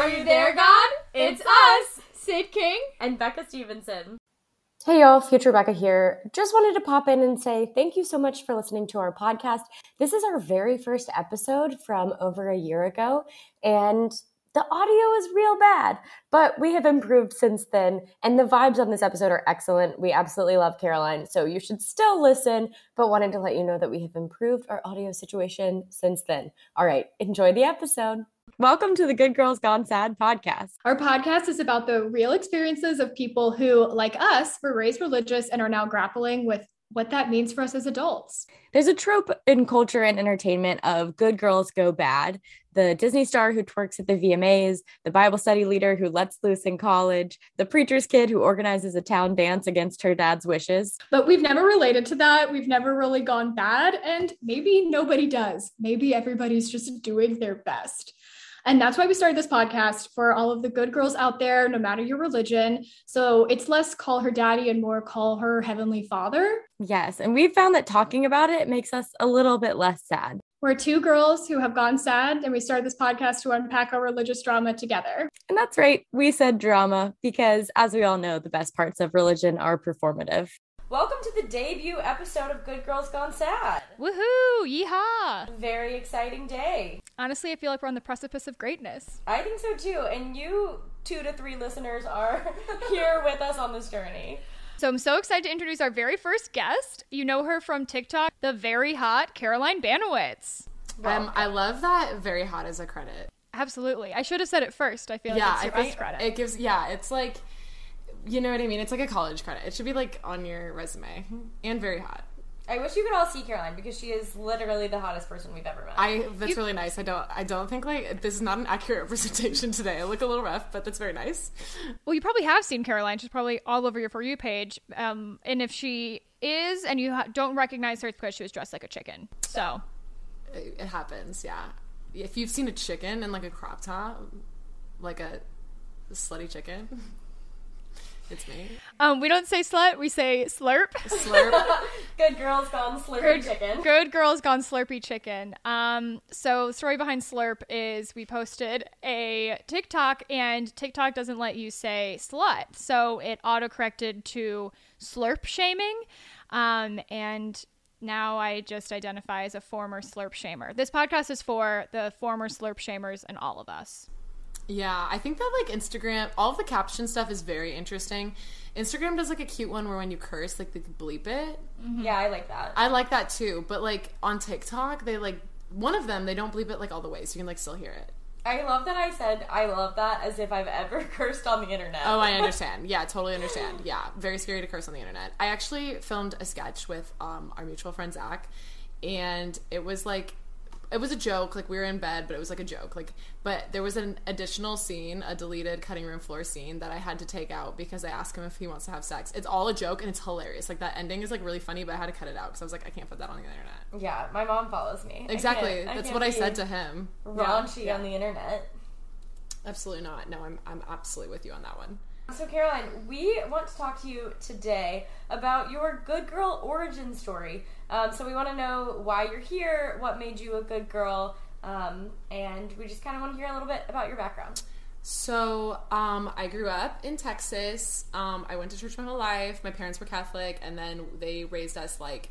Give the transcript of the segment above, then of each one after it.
Are you there, God? It's us, Syd King and Becca Stephenson. Hey y'all, Future Becca here. Just wanted to pop in and say thank you so much for listening to our podcast. This is our very first episode from over a year ago, and the audio is real bad, but we have improved since then, and the vibes on this episode are excellent. We absolutely love Caroline, so you should still listen, but wanted to let you know that we have improved our audio situation since then. All right, enjoy the episode. Welcome to the Good Girls Gone Sad podcast. Our podcast is about the real experiences of people who, like us, were raised religious and are now grappling with what that means for us as adults. There's a trope in culture and entertainment of good girls go bad. The Disney star who twerks at the VMAs, the Bible study leader who lets loose in college, the preacher's kid who organizes a town dance against her dad's wishes. But we've never related to that. We've never really gone bad. And maybe nobody does. Maybe everybody's just doing their best. And that's why we started this podcast for all of the good girls out there, no matter your religion. So it's less call her daddy and more call her heavenly father. Yes. And we found that talking about it makes us a little bit less sad. We're two girls who have gone sad, and we started this podcast to unpack our religious drama together. And that's right. We said drama because, as we all know, the best parts of religion are performative. Welcome to the debut episode of Good Girls Gone Sad. Woohoo! Yeehaw! Very exciting day. Honestly, I feel like we're on the precipice of greatness. I think so too. And you, two to three listeners, are here with us on this journey. So I'm so excited to introduce our very first guest. You know her from TikTok, the very hot Caroline Baniewicz. Um, I love that very hot as a credit. Absolutely. I should have said it first. I feel like it's your I best credit. It gives yeah, it's like you know what I mean? It's like a college credit. It should be like on your resume. And very hot. I wish you could all see Caroline because she is literally the hottest person we've ever met. I that's really nice. I don't I don't think like this is not an accurate representation today. I look a little rough, but that's very nice. Well, you probably have seen Caroline. She's probably all over your for you page. Um, and if she is, and you ha- don't recognize her, it's because she was dressed like a chicken. So It, it happens, yeah. If you've seen a chicken in like a crop top, like a slutty chicken, it's me. um, we don't say slut, we say slurp. Slurp. Good Girls Gone Slurpy Good, Chicken. good girls gone slurpy chicken. Um, so story behind slurp is we posted a TikTok and TikTok doesn't let you say slut, so it auto corrected to slurp shaming, um, and now I just identify as a former slurp shamer. This podcast is for the former slurp shamers and all of us. Yeah, I think that like Instagram, all of the caption stuff is very interesting. Instagram does like a cute one where when you curse, like they bleep it. Yeah, I like that. I like that too, but like on TikTok, they like one of them they don't bleep it like all the way, so you can like still hear it. I love that I said I love that as if I've ever cursed on the internet. Oh, I understand. Yeah, totally understand. Yeah, very scary to curse on the internet. I actually filmed a sketch with um, our mutual friend Zach, and it was like it was a joke. Like we were in bed, but it was like a joke. Like, but there was an additional scene, a deleted cutting room floor scene that I had to take out because I asked him if he wants to have sex. It's all a joke and it's hilarious. Like that ending is like really funny, but I had to cut it out because I was like, I can't put that on the internet. Yeah, my mom follows me. I Exactly. can't- That's can't what I said to him. Raunchy on the internet. Absolutely not. No, I'm I'm absolutely with you on that one. So, Caroline, we want to talk to you today about your good girl origin story. Um, so, we want to know why you're here, what made you a good girl, um, and we just kind of want to hear a little bit about your background. So, um, I grew up in Texas. Um, I went to church my whole life. My parents were Catholic, and then they raised us like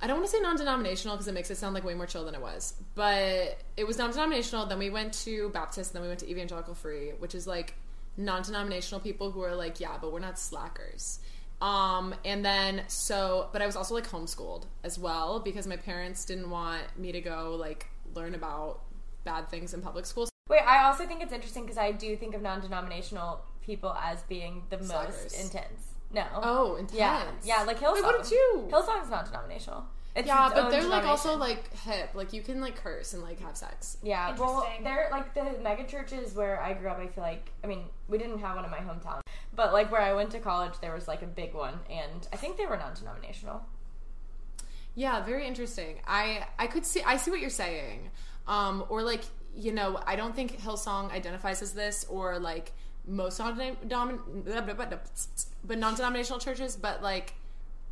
I don't want to say non-denominational because it makes it sound like way more chill than it was, but it was non-denominational. Then we went to Baptist, then we went to Evangelical Free, which is like non-denominational people who are like, yeah, but we're not slackers. Um, and then so, but I was also like homeschooled as well because my parents didn't want me to go like learn about bad things in public schools. Wait, I also think it's interesting because I do think of non denominational people as being the Slackers. most intense. No. Oh, intense. Yeah, yeah, like Hillsong. Wait, what did you? Hillsong's non denominational. It's Yeah, its but own they're like also like hip. Like you can like curse and like have sex. Yeah, well, they're like the mega churches where I grew up. I feel like, I mean, we didn't have one in my hometown, but like where I went to college, there was like a big one, and I think they were non-denominational. Yeah, very interesting. I I could see I see what you're saying. Um, or like you know, I don't think Hillsong identifies as this, or like most non-denominational, but non-denominational churches, but like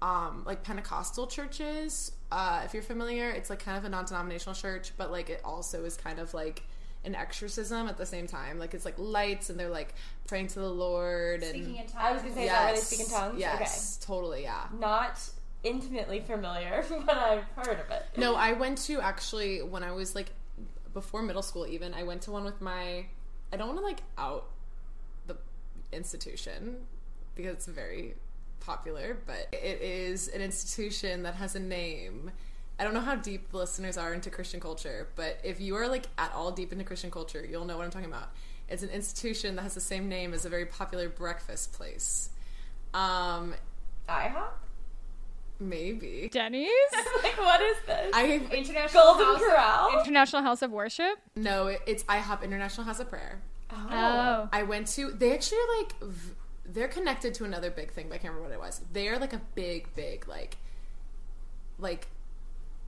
um like Pentecostal churches. Uh, if you're familiar, it's like kind of a non-denominational church, but like it also is kind of like an exorcism at the same time. Like it's like lights and they're like praying to the Lord and Speaking in tongues. I was gonna say is that they speak in tongues. Yes, totally, yeah. Not intimately familiar, but I've heard of it. No, I went to actually when I was like before middle school even, I went to one with my I don't want to like out the institution because it's very popular, but it is an institution that has a name. I don't know how deep the listeners are into Christian culture, but if you are like at all deep into Christian culture, you'll know what I'm talking about. It's an institution that has the same name as a very popular breakfast place. Um, IHOP? maybe. Denny's like what is this? I International Golden House Corral? International House of Worship. no, it- it's IHOP International House of Prayer. Oh. I went to. They actually are like. v- They're connected to another big thing, but I can't remember what it was. They're like a big, big like, like,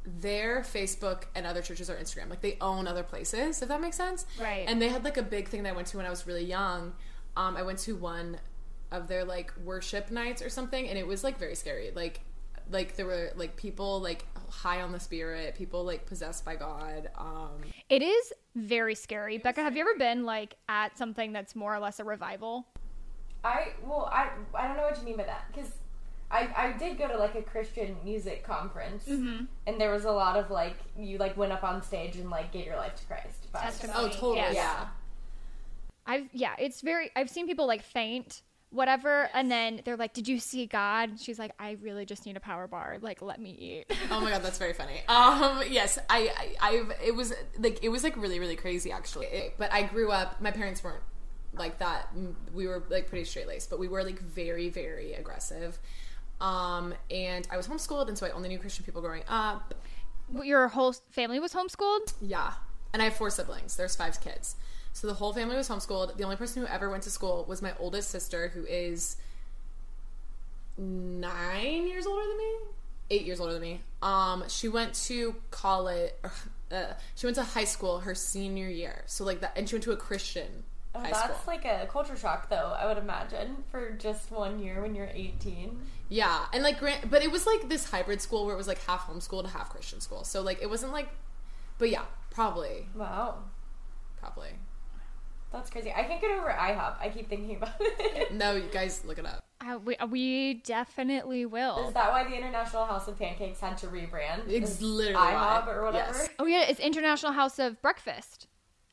their Facebook and other churches are Instagram. Like they own other places, if that makes sense. Right. And they had like a big thing that I went to when I was really young. Um, I went to one of their like worship nights or something, and it was like very scary. Like, like there were like people like high on the spirit, people like possessed by God. Um, It is very scary. Becca, have you ever been like at something that's more or less a revival? I well, I I don't know what you mean by that because I I did go to like a Christian music conference Mm-hmm. and there was a lot of like you like went up on stage and like gave your life to Christ. Testimony. oh, totally. Yes. Yeah. I've yeah, it's very I've seen people like faint, whatever, and then they're like, "Did you see God?" She's like, "I really just need a power bar. Like, let me eat." Oh my god, that's very funny. Um, yes, I, I, I've, it was like, it was like really, really crazy actually. It- but I grew up. My parents weren't like that. We were like pretty straight laced, but we were like very, very aggressive. Um, and I was homeschooled, and so I only knew Christian people growing up. Your whole family was homeschooled. Yeah, and I have four siblings. There's five kids, so the whole family was homeschooled. The only person who ever went to school was my oldest sister, who is nine years older than me, eight years older than me. Um, she went to college. Uh, she went to high school her senior year. So like that, and she went to a Christian Oh, high that's school. like a culture shock, though. I would imagine for just one year when you're 18. yeah, and like grant, but it was like this hybrid school where it was like half homeschool to half Christian school. So like it wasn't like, but yeah, probably, Wow, probably. that's crazy. I can't get over IHOP. I keep thinking about it. No, you guys look it up. Uh, we, uh, we definitely will. Is that why the International House of Pancakes had to rebrand? It's literally IHOP why. or whatever. Yes. Oh yeah, it's International House of Breakfast.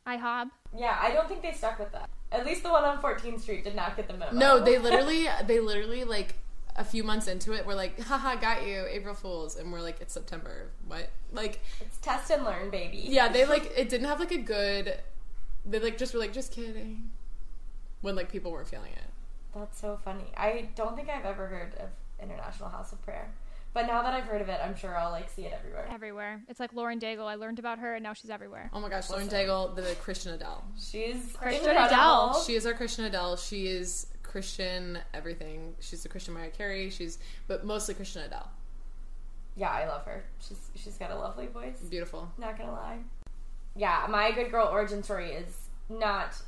IHOB. Yeah, I don't think they stuck with that. At least the one on 14th Street did not get the memo. No, they literally, they literally like a few months into it, we're like, haha, got you, April Fools, and we're like, it's September. What? Like, It's test and learn, baby. yeah, they like it didn't have like a good. They like just were like, just kidding, when like people weren't feeling it. That's so funny. I don't think I've ever heard of International House of Prayer. But now that I've heard of it, I'm sure I'll like see it everywhere. Everywhere. It's like Lauren Daigle. I learned about her and now she's everywhere. Oh my gosh, Lauren Daigle, the Christian Adele. She's Christian incredible. Adele. She is our Christian Adele. She is Christian everything. She's the Christian Mariah Carey. She's but mostly Christian Adele. Yeah, I love her. She's she's got a lovely voice. Beautiful. Not gonna lie. Yeah, my good girl origin story is not.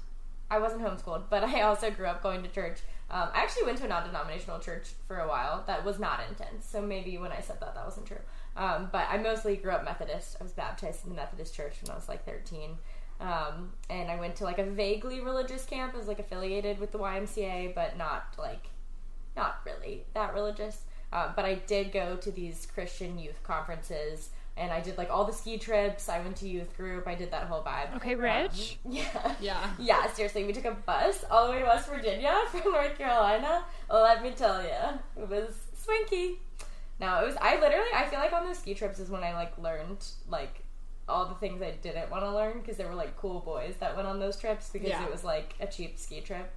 I wasn't homeschooled, but I also grew up going to church. Um, I actually went to a non-denominational church for a while. That was not intense, so maybe when I said that, that wasn't true. Um, but I mostly grew up Methodist. I was baptized in the Methodist church when I was like 13. Um, and I went to like a vaguely religious camp. I was like affiliated with the YMCA, but not like not really that religious. Uh, but I did go to these Christian youth conferences, and I did like all the ski trips. I went to youth group. I did that whole vibe. Okay, Rich. Yeah. Yeah. Yeah, seriously, we took a bus all the way to West Virginia from North Carolina. Let me tell you, it was swanky. No, it was. I literally, I feel like on those ski trips is when I like learned like all the things I didn't want to learn because there were like cool boys that went on those trips because Yeah. it was like a cheap ski trip.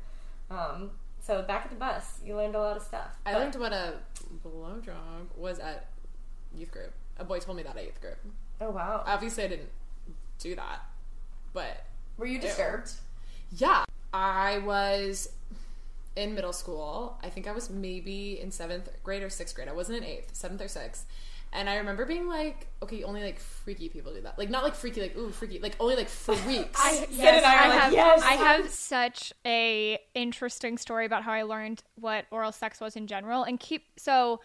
Um, so back at the bus, you learned a lot of stuff. I But- learned what a blowjob was at youth group. A boy told me that at youth group. Oh wow, Obviously, I didn't do that, but were you disturbed? yeah, I was in middle school. I think I was maybe in seventh grade or sixth grade. I wasn't in eighth, seventh or sixth. And I remember being like, okay, only like freaky people do that. Like not like freaky, like ooh freaky, like only like freaks. I, Syd and I are like, have, yes. I have such a interesting story about how I learned what oral sex was in general, and keep so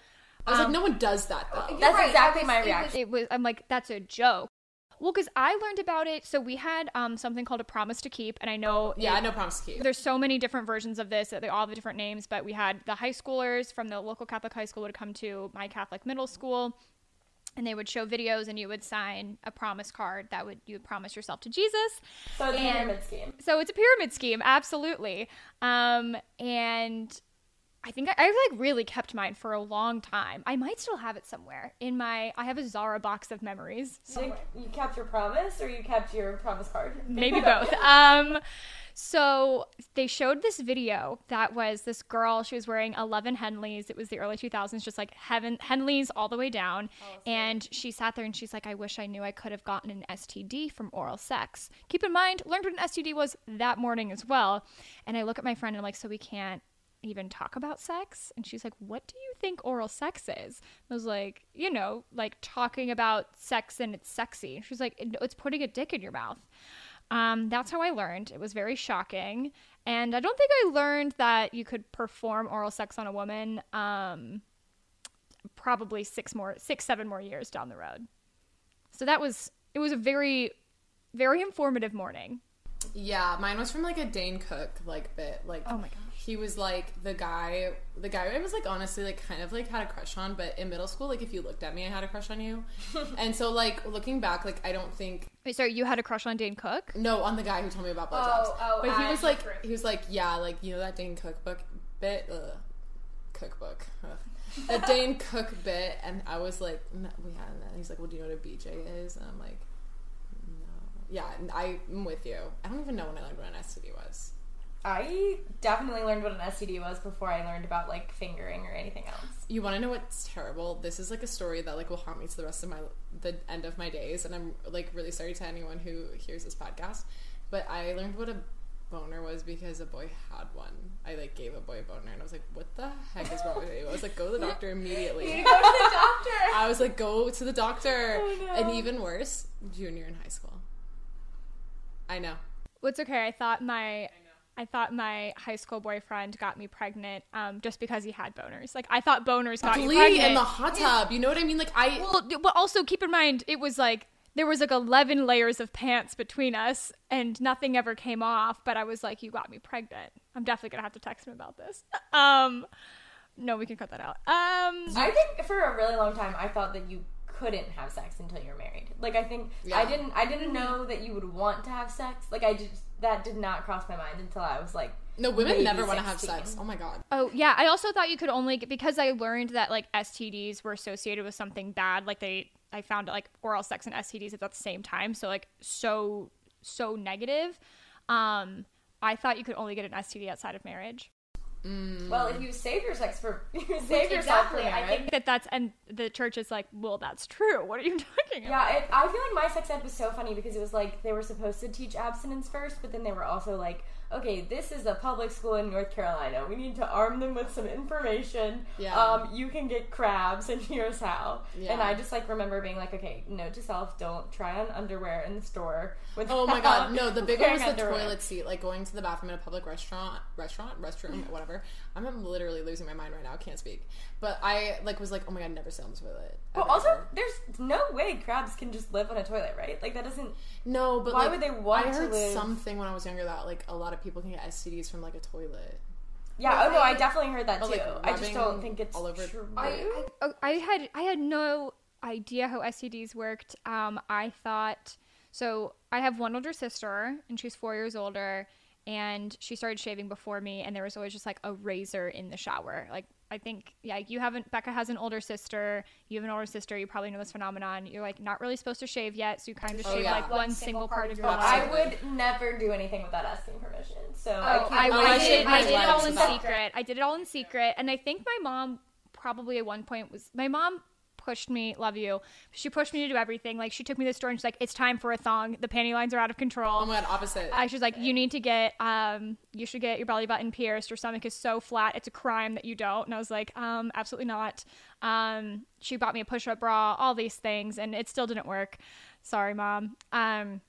I was like, no one does that though. That's right, exactly was- my it was- reaction. it was. I'm like, that's a joke. Well, because I learned about it. So we had um, something called a promise to keep, and I know Yeah, it- I know promise to keep. there's so many different versions of this. They all have different names, but we had the high schoolers from the local Catholic high school would come to my Catholic middle school, and they would show videos, and you would sign a promise card that would you would promise yourself to Jesus. So it's a pyramid scheme. So it's a pyramid scheme, absolutely. Um, and I think I, I like really kept mine for a long time. I might still have it somewhere in my. I have a Zara box of memories. You you kept your promise or you kept your promise card? maybe both. Um, so they showed this video that was this girl. She was wearing 11 Henleys. It was the early 2000s, just like heaven Henleys all the way down. and she sat there and she's like, "I wish I knew I could have gotten an STD from oral sex." Keep in mind, learned what an STD was that morning as well. And I look at my friend and I'm like, "So we can't." Even talk about sex and she's like what do you think oral sex is i was like you know like talking about sex and it's sexy she's like it's putting a dick in your mouth um, that's how I learned. It was very shocking. And I don't think I learned that you could perform oral sex on a woman um, probably six more, six, seven more years down the road. So that was, it was a very, very informative morning. Yeah, mine was from like a Dane Cook like bit. Like Oh my gosh. He was like the guy the guy I was like honestly like kind of like had a crush on, but in middle school, like if you looked at me I had a crush on you. and so like looking back, like I don't think Wait, sorry, you had a crush on Dane Cook? no, on the guy who told me about blowjobs. Oh, oh, but he as was like he was like, Yeah, like you know that Dane Cook book bit? Ugh. Cookbook. Ugh. A Dane Cook bit and I was like, no, we had that. And he's like, Well, do you know what a BJ is? And I'm like, No. Yeah, I'm with you. I don't even know when I learned what an STD was. I definitely learned what an STD was before I learned about like fingering or anything else. You want to know what's terrible? This is like a story that like will haunt me to the rest of my the end of my days, and I'm like really sorry to anyone who hears this podcast. But I learned what a boner was because a boy had one. I like gave a boy a boner, and I was like, "What the heck is wrong with you?" I was like, "Go to the doctor immediately." Go to the doctor. I was like, "Go to the doctor," Oh, no. and even worse, junior in high school. I know. What's okay? I thought my I thought my high school boyfriend got me pregnant um, just because he had boners. Like I thought boners got you Glee pregnant. in the hot tub. You know what I mean? Like I. well, but also keep in mind it was like there was like 11 layers of pants between us and nothing ever came off but i was like you got me pregnant i'm definitely gonna have to text him about this um no we can cut that out um I think for a really long time I thought that you couldn't have sex until you're married. Like I think I didn't I didn't know that you would want to have sex. Like I just that did not cross my mind until I was like No, women maybe never want to have sex. Oh my god. Oh yeah, I also thought you could only because I learned that like STDs were associated with something bad. Like they, I found like oral sex and STDs at the same time. So like so so negative. Um, I thought you could only get an STD outside of marriage. Mm. Well, if you save your sex for you save yourself for exactly, I think that that's and the church is like, well, that's true. What are you talking about? Yeah, it, I feel like my sex ed was so funny because it was like they were supposed to teach abstinence first, but then they were also like, okay, this is a public school in North Carolina. We need to arm them with some information. Yeah. Um, you can get crabs, and here's how. Yeah. And I just like remember being like, okay, note to self: don't try on underwear in the store. With Oh my god, no, the big one was the underwear. toilet seat, like going to the bathroom in a public restaurant, restaurant, restroom, whatever. I'm literally losing my mind right now. I Can't speak. But I like was like, oh my god, never sit on the toilet. Well, also, ever. there's no way crabs can just live on a toilet, right? Like that doesn't. no, but why like, would they want to live? I to heard live- something when I was younger that like a lot of people can get STDs from like a toilet. Yeah. Oh no, I definitely heard that Or, too. like, I just don't think it's all over- true. I, I, I had I had no idea how STDs worked. Um, I thought so. I have one older sister, and she's four years older, and she started shaving before me, and there was always just like a razor in the shower. Like I think, yeah, you haven't. Becca has an older sister. You have an older sister. You probably know this phenomenon. You're like not really supposed to shave yet, so you kind of just Oh, shave yeah. like one single part of your But body. I would never do anything without asking permission. So Oh, I can't. I, I I did, I did it all in secret. I did it all in secret, and I think my mom probably at one point was my mom pushed me. Love you. She pushed me to do everything. Like she took me to the store and she's like, "It's time for a thong. The panty lines are out of control." Oh my god, opposite. I she's like, "You need to get um, you should get your belly button pierced. Your stomach is so flat. It's a crime that you don't." And I was like, "Um, absolutely not." Um, she bought me a push-up bra, all these things, and it still didn't work. Sorry, mom. Um,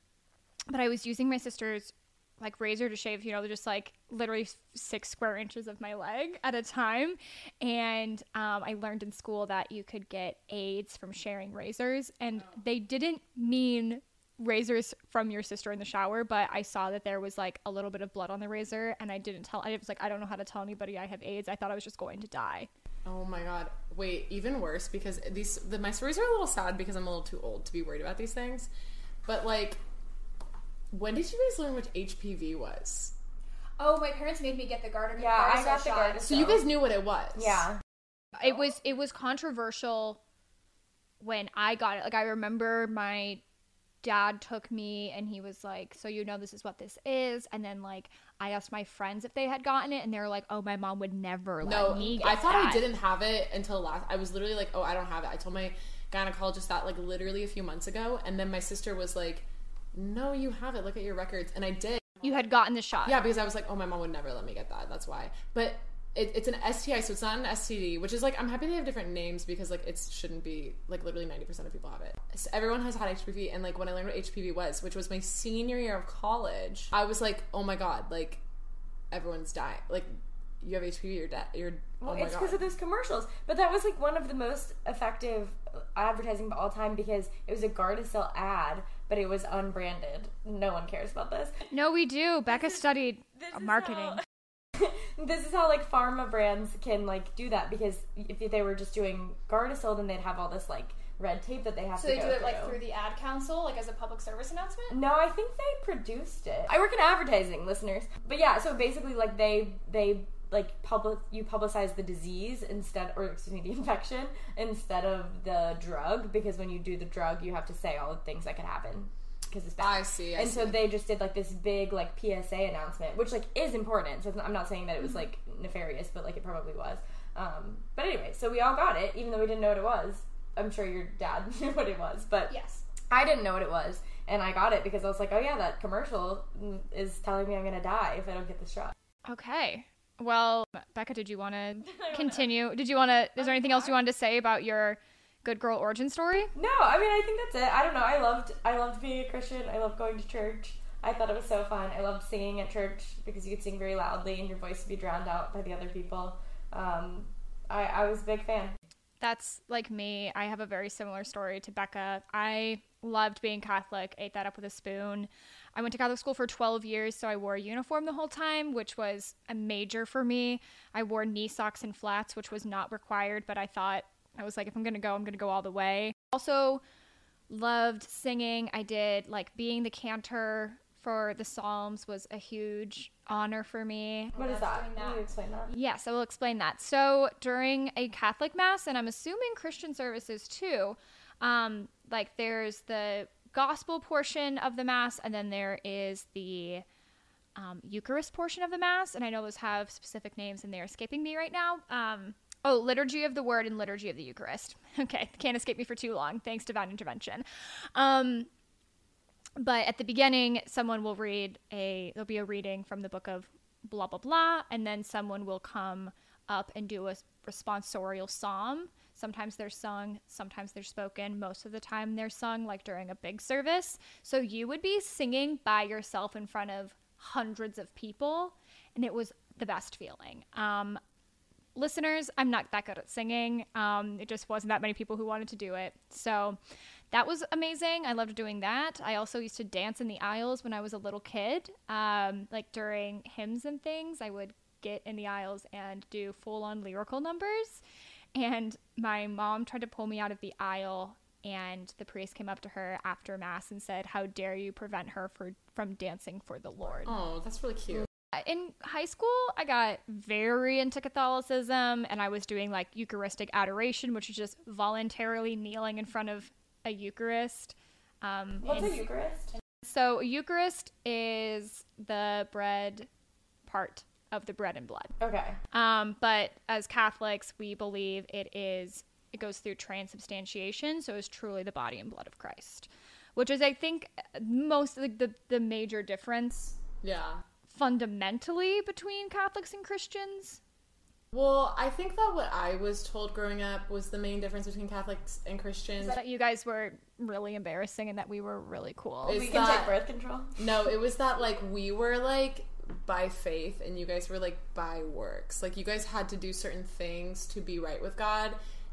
but I was using my sister's like razor to shave, you know, just like literally six square inches of my leg at a time. And um, I learned in school that you could get AIDS from sharing razors, and they didn't mean razors from your sister in the shower, but I saw that there was like a little bit of blood on the razor, and I didn't tell. I was like, I don't know how to tell anybody I have AIDS. I thought I was just going to die. Oh my god. Wait, even worse because these the, my stories are a little sad because I'm a little too old to be worried about these things. But like when did you guys learn what HPV was? Oh, my parents made me get the Gardasil Yeah, I Gardasil got the shot. Gardasil. So you guys knew what it was. Yeah. It was it was controversial when I got it. Like I remember my dad took me and he was like, "So you know this is what this is." And then like I asked my friends if they had gotten it and they were like, "Oh, my mom would never let No, me get I thought I didn't have it until last. I was literally like, "Oh, I don't have it." I told my gynecologist that like literally a few months ago, and then my sister was like, "No, you have it. Look at your records." And I did. You had gotten the shot. Yeah, because I was like, "Oh, my mom would never let me get that." That's why. But it, it's an STI, so it's not an STD, which is like I'm happy they have different names because like it shouldn't be like literally 90% of people have it. So everyone has had HPV, and like when I learned what HPV was, which was my senior year of college, I was like, "Oh my god!" Like everyone's dying. Like you have HPV, you're dead. You're Well, oh my it's because of those commercials. But that was like one of the most effective uh, advertising of all time because it was a Gardasil ad, but it was unbranded. No one cares about this. No, we do. Becca studied This is marketing. how- this is how like pharma brands can like do that because if they were just doing Gardasil, then they'd have all this like red tape that they have So to they go do it like through the ad council, like as a public service announcement. No, I think they produced it. I work in advertising, listeners. But yeah, so basically, like they they like public you publicize the disease instead, or excuse me, the infection instead of the drug because when you do the drug, you have to say all the things that could happen because it's bad. I see. I and see. so they just did like this big like PSA announcement, which like is important. So it's not- I'm not saying that it was like nefarious, but like it probably was. Um, but anyway, so we all got it, even though we didn't know what it was. I'm sure your dad knew what it was, but Yes. I didn't know what it was, and I got it because I was like, oh yeah, that commercial mm, is telling me I'm gonna die if I don't get the shot. Okay. Well, Becca, did you want to continue? Did you want to? Is there anything else you wanted to say about your good girl origin story? No, I mean I think that's it. I don't know. I loved I loved being a Christian. I loved going to church. I thought it was so fun. I loved singing at church because you could sing very loudly and your voice would be drowned out by the other people. Um, I, I was a big fan. That's like me. I have a very similar story to Becca. I loved being Catholic, ate that up with a spoon. I went to Catholic school for 12 years, so I wore a uniform the whole time, which was a major for me. I wore knee socks and flats, which was not required, but I thought, I was like, if I'm going to go, I'm going to go all the way. Also, loved singing. I did like being the cantor for the Psalms was a huge honor for me. What is that? doing Can you explain that? Yes, I will explain that. So during a Catholic mass, and I'm assuming Christian services too, um, like there's the gospel portion of the mass, and then there is the um, Eucharist portion of the mass, and I know those have specific names, and they're escaping me right now. Um, oh, liturgy of the Word and liturgy of the Eucharist. Okay, can't escape me for too long. Thanks, divine intervention. Um, but at the beginning someone will read a there'll be a reading from the book of blah blah blah and then someone will come up and do a responsorial psalm sometimes they're sung sometimes they're spoken most of the time they're sung like during a big service so you would be singing by yourself in front of hundreds of people and it was the best feeling um, listeners, I'm not that good at singing. Um, it just wasn't that many people who wanted to do it. So that was amazing. I loved doing that. I also used to dance in the aisles when I was a little kid. Um, like during hymns and things, I would get in the aisles and do full on lyrical numbers. And my mom tried to pull me out of the aisle. And the priest came up to her after mass and said, "How dare you prevent her for, from dancing for the Lord?" Oh, that's really cute. in high school, I got very into Catholicism and I was doing like Eucharistic adoration, which is just voluntarily kneeling in front of a Eucharist. Um, What's and- a Eucharist? so, Eucharist is the bread part of the bread and blood. Okay. Um, but as Catholics, we believe it is it goes through transubstantiation, so it's truly the body and blood of Christ, which is I think most like the the major difference Yeah. fundamentally between Catholics and Christians. Well, I think that what I was told growing up was the main difference between Catholics and Christians. That you guys were really embarrassing and that we were really cool. Is we can that- take birth control. No, it was that like we were like by faith and you guys were like by works. Like you guys had to do certain things to be right with God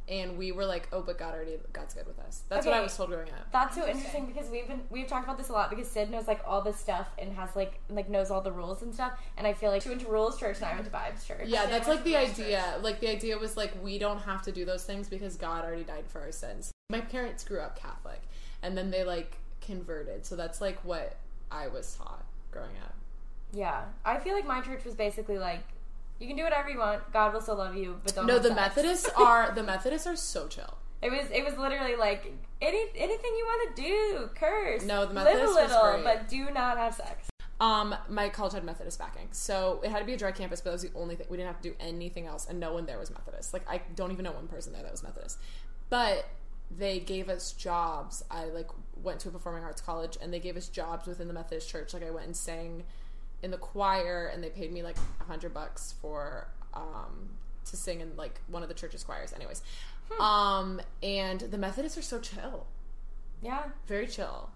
and we were like, oh, but God already God's good with us. That's what I was told growing up. That's so interesting because we've been we've talked about this a lot because Syd knows like all this stuff and has like like knows all the rules and stuff and I feel like she went to rules church and I went to vibes church. Yeah, that's like the went to idea. Like the idea was like we don't have to do those things because God already died for our sins. My parents grew up Catholic, and then they like converted. So that's like what I was taught growing up. Yeah. I feel like my church was basically like you can do whatever you want. God will still love you, but don't No, the sex. Methodists are the Methodists are so chill. It was it was literally like any anything you want to do, curse. No, the live Methodist a little, but do not have sex. Um, my college had Methodist backing, so it had to be a dry campus. But that was the only thing we didn't have to do anything else, and no one there was Methodist. Like I don't even know one person there that was Methodist, but they gave us jobs. I like went to a performing arts college, and they gave us jobs within the Methodist church. Like I went and sang in the choir, and they paid me like a hundred bucks for um to sing in like one of the church's choirs. Anyways, um, and the Methodists are so chill, Yeah. very chill.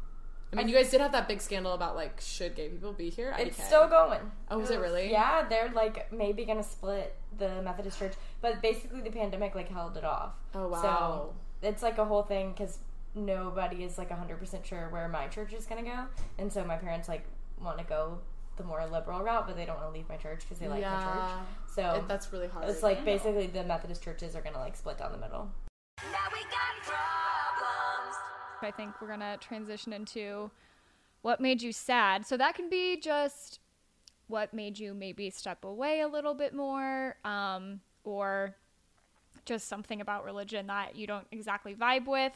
I mean, you guys did have that big scandal about like should gay people be here? It's IDK. still going. Oh, is it really? Yeah, they're like maybe gonna split the Methodist Church, but basically the pandemic like held it off. Oh wow. So it's like a whole thing because nobody is like hundred percent sure where my church is gonna go, and so my parents like want to go the more liberal route, but they don't want to leave my church because they like my church. yeah. So It- that's really hard. it's like basically the Methodist churches are gonna like split down the middle. I think we're gonna transition into what made you sad. So that can be just what made you maybe step away a little bit more, um, or just something about religion that you don't exactly vibe with.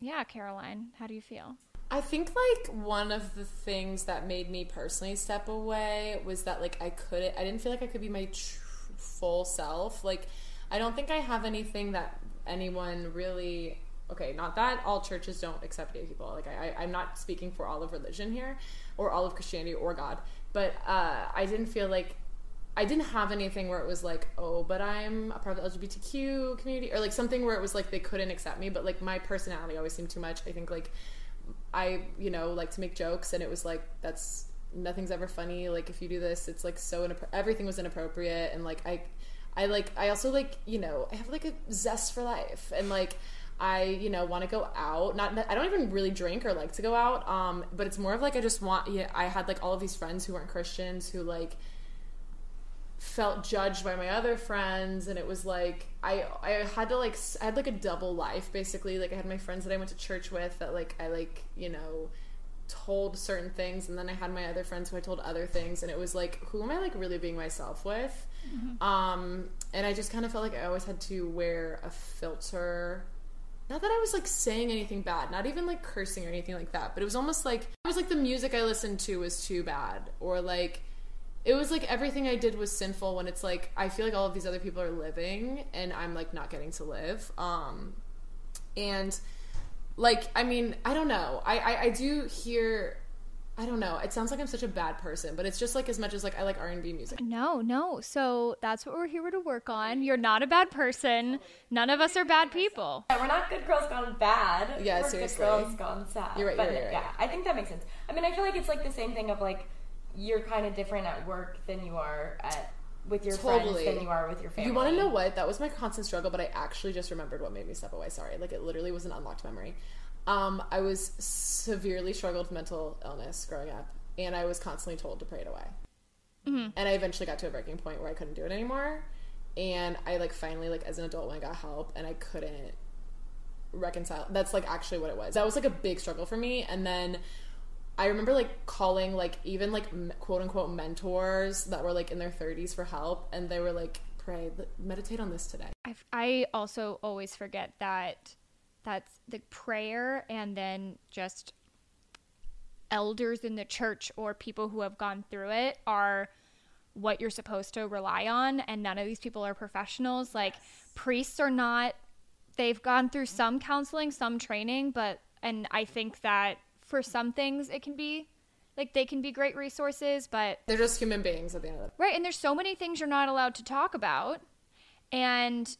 Yeah, Caroline, how do you feel? I think like one of the things that made me personally step away was that like I couldn't I didn't feel like I could be my tr- full self. Like I don't think I have anything that anyone really okay, not that all churches don't accept gay people. Like I, I I'm not speaking for all of religion here or all of Christianity or God, but uh I didn't feel like I didn't have anything where it was like, oh, but I'm a part of the LGBTQ community, or like something where it was like they couldn't accept me. But like my personality always seemed too much. I think like I, you know, like to make jokes, and it was like that's nothing's ever funny. Like if you do this, it's like so inappro- everything was inappropriate, and like I, I like I also like you know I have like a zest for life, and like I you know want to go out. Not I don't even really drink or like to go out. Um, but it's more of like I just want. Yeah, I had like all of these friends who weren't Christians who like felt judged by my other friends and it was like I I had to like I had like a double life basically. Like I had my friends that I went to church with that like I like you know told certain things and then I had my other friends who I told other things and it was like who am I like really being myself with? Um and I just kind of felt like I always had to wear a filter. Not that I was like saying anything bad, not even like cursing or anything like that, but it was almost like it was like the music I listened to was too bad, or like it was like everything I did was sinful. When it's like I feel like all of these other people are living and I'm like not getting to live. Um, and like I mean I don't know. I I, I do hear. I don't know. It sounds like I'm such a bad person, but it's just like as much as like I like R and B music. No, no. So that's what we're here to work on. You're not a bad person. None of us are bad people. Yeah, we're not good girls gone bad. Yeah, we're seriously. Good girls gone sad. You're right, But you're right, you're yeah. I think that makes sense. I mean, I feel like it's like the same thing of like you're kind of different at work than you are at with your Totally. friends than you are with your family. You want to know what? That was my constant struggle, but I actually just remembered what made me step away. Sorry. Like, it literally was an unlocked memory. Um, I was severely struggled with mental illness growing up, and I was constantly told to pray it away. And I eventually got to a breaking point where I couldn't do it anymore. And I, like, finally, like, as an adult, when I got help, and I couldn't reconcile. That's, like, actually what it was. That was, like, a big struggle for me. And then I remember like calling like even like quote unquote mentors that were like in their 30s for help and they were like pray meditate on this today. I, I also always forget that that's the prayer and then just elders in the church or people who have gone through it are what you're supposed to rely on and none of these people are professionals like priests are not they've gone through some counseling some training but and i think that for some things it can be like they can be great resources but They're just human beings at the end of the Right, and there's so many things you're not allowed to talk about. And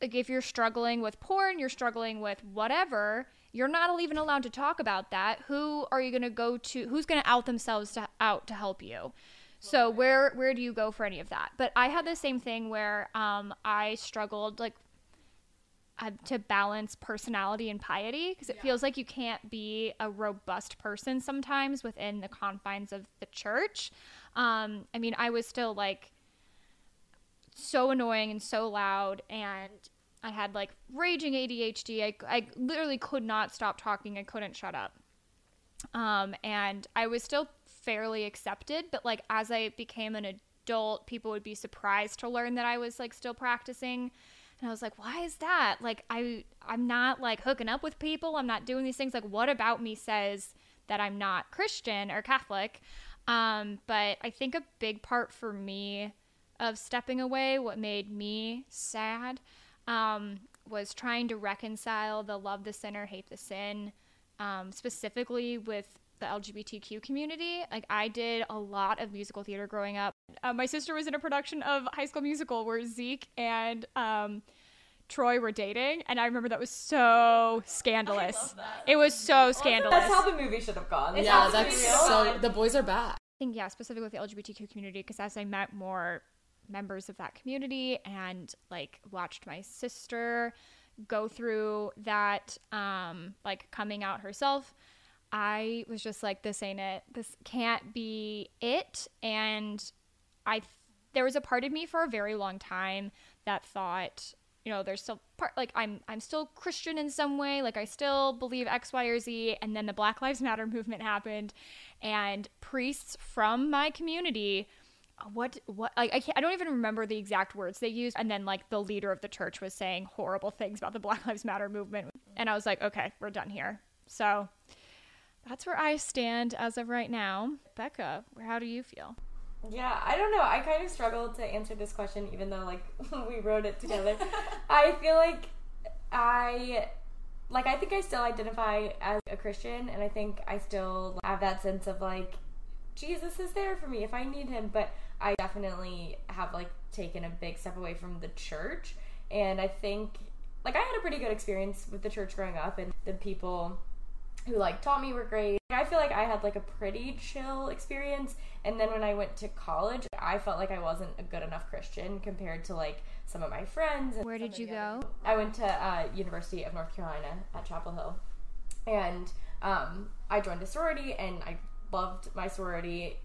like if you're struggling with porn, you're struggling with whatever, you're not even allowed to talk about that. Who are you going to go to? Who's going to out themselves to, out to help you? So where where do you go for any of that? But I had the same thing where um, I struggled like uh, to balance personality and piety because it feels like you can't be a robust person sometimes within the confines of the church. Um, I mean, I was still like so annoying and so loud, and I had like raging ADHD. I, I literally could not stop talking. I couldn't shut up. Um, and I was still fairly accepted, but like as I became an adult, people would be surprised to learn that I was like still practicing. And I was like, why is that? Like I I'm not like hooking up with people. I'm not doing these things. Like what about me says that I'm not Christian or Catholic? Um, but I think a big part for me of stepping away, what made me sad, um, was trying to reconcile the love the sinner, hate the sin, um, specifically with the LGBTQ community. Like I did a lot of musical theater growing up. Uh, my sister was in a production of High School Musical where Zeke and um, Troy were dating, and I remember that was so scandalous. It was so scandalous. That's how the movie should have gone. It's yeah, supposed to be that's so. The boys are back. I think yeah, specifically with the LGBTQ community, because as I met more members of that community and like watched my sister go through that, um, like coming out herself, I was just like, this ain't it. This can't be it. And I, there was a part of me for a very long time that thought, you know, there's still part like I'm I'm still Christian in some way, like I still believe X, Y, or Z. And then the Black Lives Matter movement happened, and priests from my community uh, what what like I can't I don't even remember the exact words they used and then like the leader of the church was saying horrible things about the Black Lives Matter movement and I was like okay we're done here so that's where I stand as of right now Becca how do you feel Yeah, I don't know. I kind of struggled to answer this question, even though like we wrote it together. I feel like I like I think I still identify as a Christian, and I think I still have that sense of like Jesus is there for me if I need him. But I definitely have like taken a big step away from the church, and I think like I had a pretty good experience with the church growing up, and the people who like taught me were great. I feel like I had like a pretty chill experience. And then when I went to college, I felt like I wasn't a good enough Christian compared to like some of my friends. where did you go I went to uh, University of North Carolina at Chapel Hill, and um, I joined a sorority, and I loved my sorority.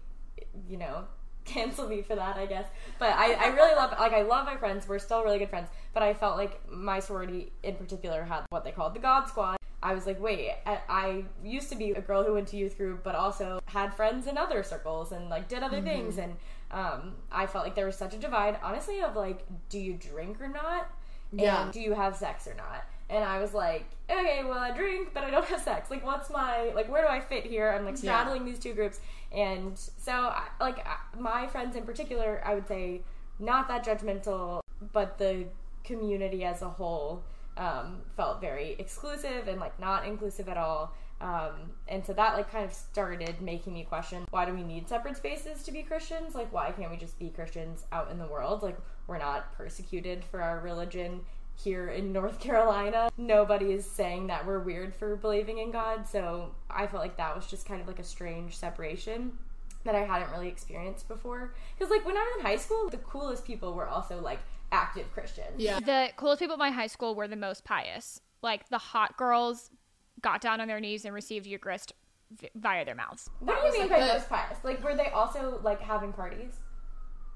You know, cancel me for that, I guess. But I, I really love like I love my friends. We're still really good friends. But I felt like my sorority in particular had what they called the God Squad. I was like, wait, I, used to be a girl who went to youth group, but also had friends in other circles and like did other things. And um, I felt like there was such a divide, honestly, of like, do you drink or not? Yeah. And do you have sex or not? And I was like, okay, well, I drink, but I don't have sex. Like, what's my, like, where do I fit here? I'm like Yeah. straddling these two groups. And so, I, like, I- my friends in particular, I would say, not that judgmental, but the community as a whole um, felt very exclusive and, like, not inclusive at all. Um, and so that, like, kind of started making me question why do we need separate spaces to be Christians? Like, why can't we just be Christians out in the world? Like, we're not persecuted for our religion here in North Carolina. Nobody is saying that we're weird for believing in God. So I felt like that was just kind of like a strange separation that I hadn't really experienced before. Because, like, when I was in high school, the coolest people were also like active Christians. Yeah. the coolest people at my high school were the most pious like the hot girls got down on their knees and received Eucharist v- via their mouths What do you mean like, by the- most pious? Like, were they also like having parties?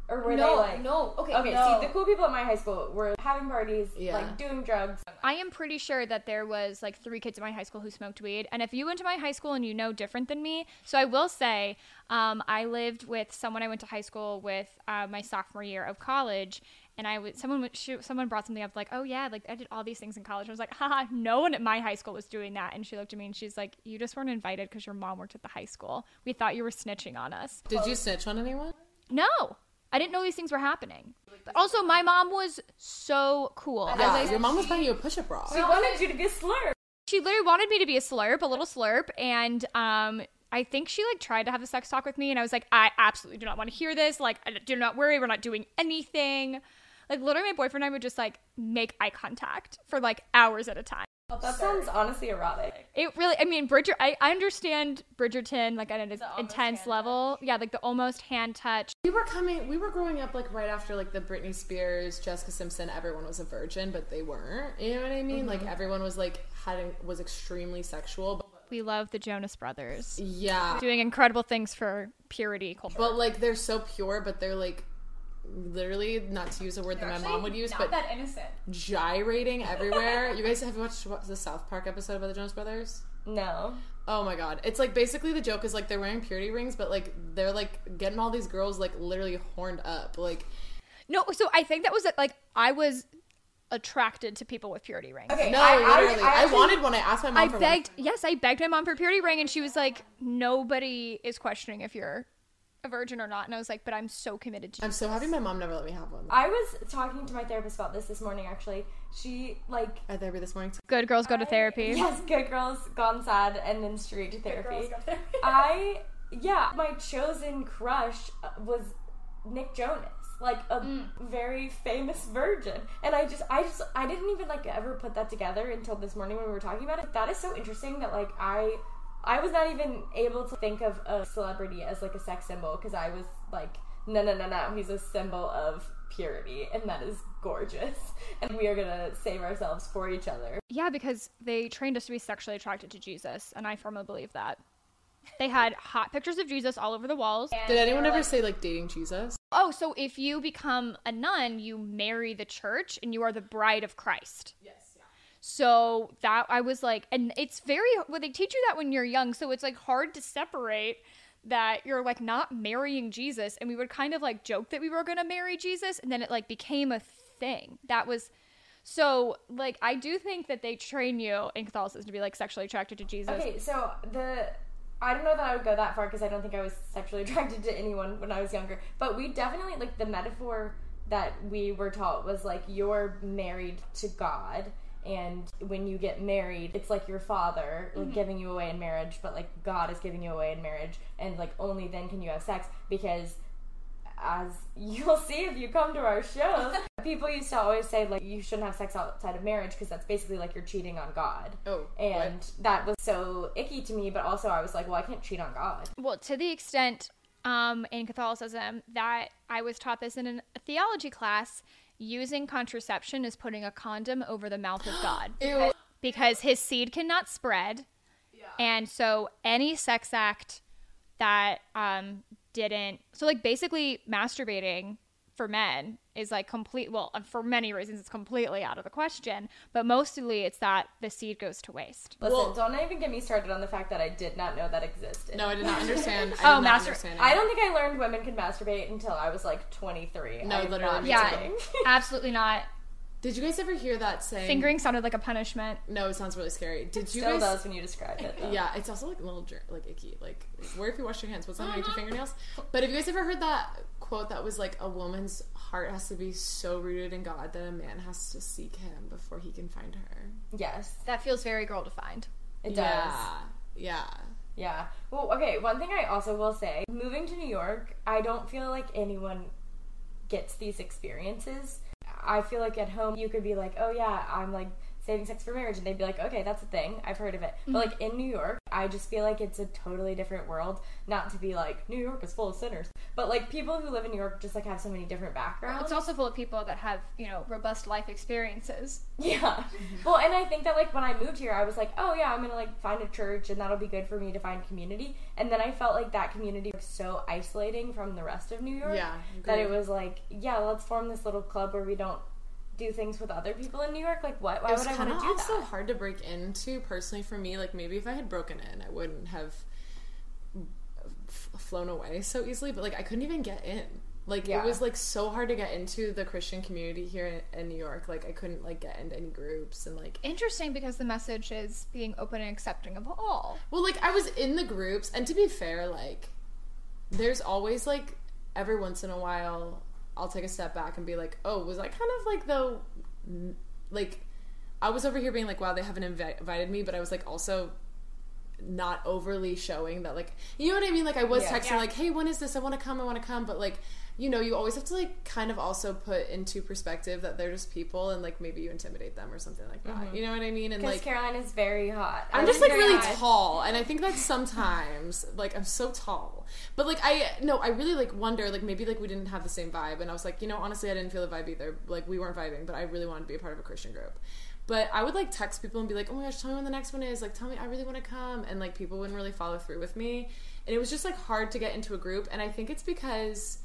Or were no, they like. no. Okay, Okay, no. see, the cool people at my high school were having parties, Yeah. like doing drugs. I am pretty sure that there was like three kids in my high school who smoked weed. And if you went to my high school and you know different than me, so I will say, um, I lived with someone I went to high school with uh, my sophomore year of college, and I was someone would- she, someone brought something up like, oh yeah, like I did all these things in college. I was like, haha, no one at my high school was doing that. And she looked at me and she's like, you just weren't invited because your mom worked at the high school. We thought you were snitching on us. Did you snitch on anyone? No. I didn't know these things were happening. But also, my mom was so cool. Yeah, I your mom was buying you a push-up bra. She wanted you to be a slur. she literally wanted me to be a slurp, a little slurp, and um, I think she like tried to have a sex talk with me, and I was like, I absolutely do not want to hear this. Like, I- do not worry, we're not doing anything. Like, literally, my boyfriend and I would just like make eye contact for like hours at a time. Oh, that sounds honestly erotic. It really, I mean, Bridger. I, I understand Bridgerton like at an intense hand level. Yeah, like the almost hand touch. We were coming. We were growing up like right after like the Britney Spears, Jessica Simpson. Everyone was a virgin, but they weren't. You know what I mean? Like mm-hmm. everyone was like having was extremely sexual. But, We love the Jonas Brothers yeah, doing incredible things for purity culture. but like they're so pure, but they're like literally not to use a word that my mom would use, not but that innocent. gyrating everywhere. you guys have watched what- the South Park episode about the Jonas Brothers? No. Oh my god. It's like basically the joke is like they're wearing purity rings, but like they're like getting all these girls like literally horned up. Like no, so I think that was like I was attracted to people with purity rings. Okay. no, I, literally. I, I, I, wanted one. I asked my mom I for begged, yes, I begged my mom for purity ring, and she was like, "Nobody is questioning if you're a virgin or not." And I was like, "But I'm so committed to." I'm so happy my mom never let me have one. I was talking to my therapist about this this morning. Actually, she like At therapy this morning. Good girls go to therapy. yes, good girls gone sad and then straight to therapy. Girls go. I yeah, my chosen crush uh, was Nick Jonas, like a Mm. very famous virgin, and I just, I just, I didn't even like ever put that together until this morning when we were talking about it. That is so interesting that like I, I was not even able to think of a celebrity as like a sex symbol because I was like, no, no, no, no, he's a symbol of purity, and that is gorgeous, and we are gonna save ourselves for each other. Yeah, because they trained us to be sexually attracted to Jesus, and I firmly believe that. They had hot pictures of Jesus all over the walls. Did anyone ever say like dating Jesus? Oh, so if you become a nun, you marry the church and you are the bride of Christ. Yes. So that I was like, and it's very well, they teach you that when you're young, so it's like hard to separate that you're like not marrying Jesus. And we would kind of like joke that we were gonna marry Jesus, and then it like became a thing. That was so like I do think that they train you in Catholicism to be like sexually attracted to Jesus. Okay, so the I don't know that I would go that far because I don't think I was sexually attracted to anyone when I was younger. But we definitely like the metaphor that we were taught was like you're married to God and when you get married it's like your father like giving you away in marriage but like God is giving you away in marriage and like only then can you have sex because as you'll see if you come to our shows people used to always say like you shouldn't have sex outside of marriage because that's basically like you're cheating on God. Oh, and what? that was so icky to me but also i was like well i can't cheat on god. Well to the extent um, in catholicism that i was taught this in a theology class using contraception is putting a condom over the mouth of god. Ew. because his seed cannot spread. And so any sex act that um, didn't so like basically masturbating for men is like complete well uh, for many reasons it's completely out of the question but mostly it's that the seed goes to waste. Listen Well- don't even get me started on the fact that i did not know that existed. No, I did not understand. I did Oh, not master- i don't think i learned women can masturbate until i was like 23 No, I'm literally not yeah kidding. absolutely not Did you guys ever hear that saying? fingering sounded like a punishment No, it sounds really scary. Did you still guys? does when you describe it though. Yeah, it's also like a little ger- like icky. Like, where if you wash your hands? What's underneath your fingernails? But have you guys ever heard that quote that was like, a woman's heart has to be so rooted in God that a man has to seek him before he can find her? yes that feels very girl defined it does Yeah. Yeah. Yeah. Well, okay, one thing I also will say moving to New York, I don't feel like anyone gets these experiences. I feel like at home you could be like, oh yeah, I'm like saving sex for marriage, and they'd be like, okay, that's a thing. I've heard of it. But mm-hmm. like in New York, I just feel like it's a totally different world. Not to be like, New York is full of sinners, but like people who live in New York just like have so many different backgrounds. it's also full of people that have you know robust life experiences Yeah. Mm-hmm. Well, and I think that like when I moved here, I was like, oh yeah, I'm gonna like find a church, and that'll be good for me to find community. And then I felt like that community was so isolating from the rest of New York Yeah, that it was like, yeah, let's form this little club where we don't do things with other people in New York. Like, what? Why would I want to do that? also that? hard to break into personally for me. Like maybe if I had broken in, I wouldn't have f- flown away so easily. But like I couldn't even get in. Like Yeah. it was like so hard to get into the Christian community here in, in New York. Like I couldn't like get into any groups and like interesting because the message is being open and accepting of all well like I was in the groups and to be fair like there's always like every once in a while I'll take a step back and be like oh was I kind of like the like I was over here being like wow they haven't invi- invited me but I was like also not overly showing that like you know what I mean like I was Yeah. texting Yeah. like hey when is this I want to come I want to come but like you know you always have to like kind of also put into perspective that they're just people and like maybe you intimidate them or something like that mm-hmm. you know what I mean and Because like Caroline is very hot. I'm I just like really hot. tall, and I think that sometimes, like, I'm so tall, but like, I no, I really like wonder, like, maybe like we didn't have the same vibe, and I was like, you know, honestly, I didn't feel the vibe either. Like, we weren't vibing, but I really wanted to be a part of a Christian group. But I would like text people and be like, oh my gosh, tell me when the next one is. Like, tell me, I really want to come, and like, people wouldn't really follow through with me, and it was just like hard to get into a group, and I think it's because.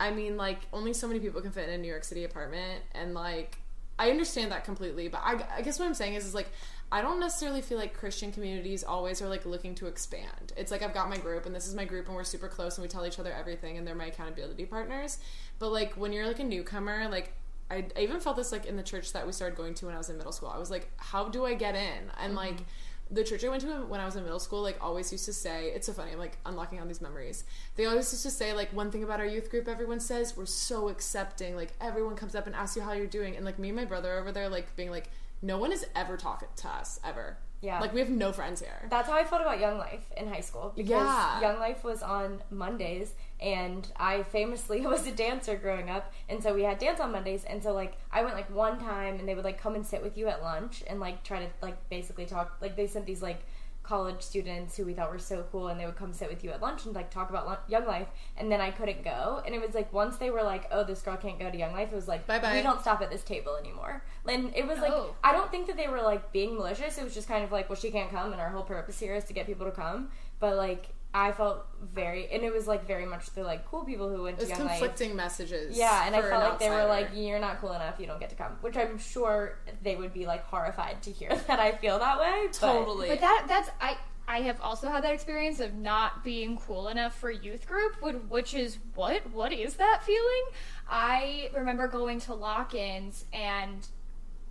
I mean, like, only so many people can fit in a New York City apartment, and like, I understand that completely, but I, I guess what I'm saying is, is like, I don't necessarily feel like Christian communities always are like looking to expand. It's like I've got my group, and this is my group, and we're super close, and we tell each other everything, and they're my accountability partners. But like, when you're like a newcomer, like, I, I even felt this like in the church that we started going to when I was in middle school. I was like, how do I get in? And like, mm-hmm. The church I went to when I was in middle school, like, always used to say, it's so funny, I'm like unlocking all these memories. They always used to say, like, one thing about our youth group, everyone says, we're so accepting. Like, everyone comes up and asks you how you're doing. And like, me and my brother over there, like, being like, no one is ever talking to us, ever. Yeah. Like, we have no friends here. That's how I felt about Young Life in high school because Yeah. Young Life was on Mondays and I famously was a dancer growing up and so we had dance on Mondays and so like I went like one time and they would like come and sit with you at lunch and like try to like basically talk like they sent these like college students who we thought were so cool and they would come sit with you at lunch and like talk about lun- Young Life and then I couldn't go and it was like once they were like oh this girl can't go to Young Life it was like Bye-bye. we don't stop at this table anymore and it was like Oh. I don't think that they were like being malicious. It was just kind of like, well, she can't come, and our whole purpose here is to get people to come. But like, I felt very, and it was like very much the like cool people who went to It's Young Life. conflicting messages. Yeah, and I felt an like they were like, you're not cool enough, you don't get to come. Which I'm sure they would be like horrified to hear that I feel that way. Totally. But that that's I I have also had that experience of not being cool enough for youth group, which, which is what what is that feeling? I remember going to lock-ins and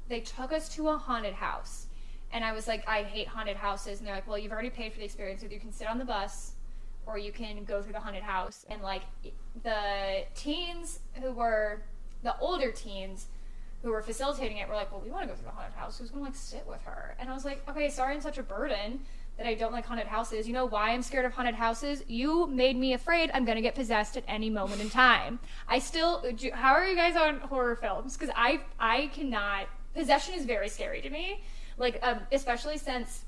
they took us to a haunted house. And I was like, I hate haunted houses. And they're like, well, you've already paid for the experience. Either you can sit on the bus or you can go through the haunted house. And like the teens who were the older teens who were facilitating it were like, well, we want to go through the haunted house. Who's going to like sit with her? And I was like, okay, sorry, I'm such a burden that I don't like haunted houses. You know why I'm scared of haunted houses? You made me afraid I'm going to get possessed at any moment in time. I still, how are you guys on horror films? Because I, I cannot. Possession is very scary to me. Like, um, especially since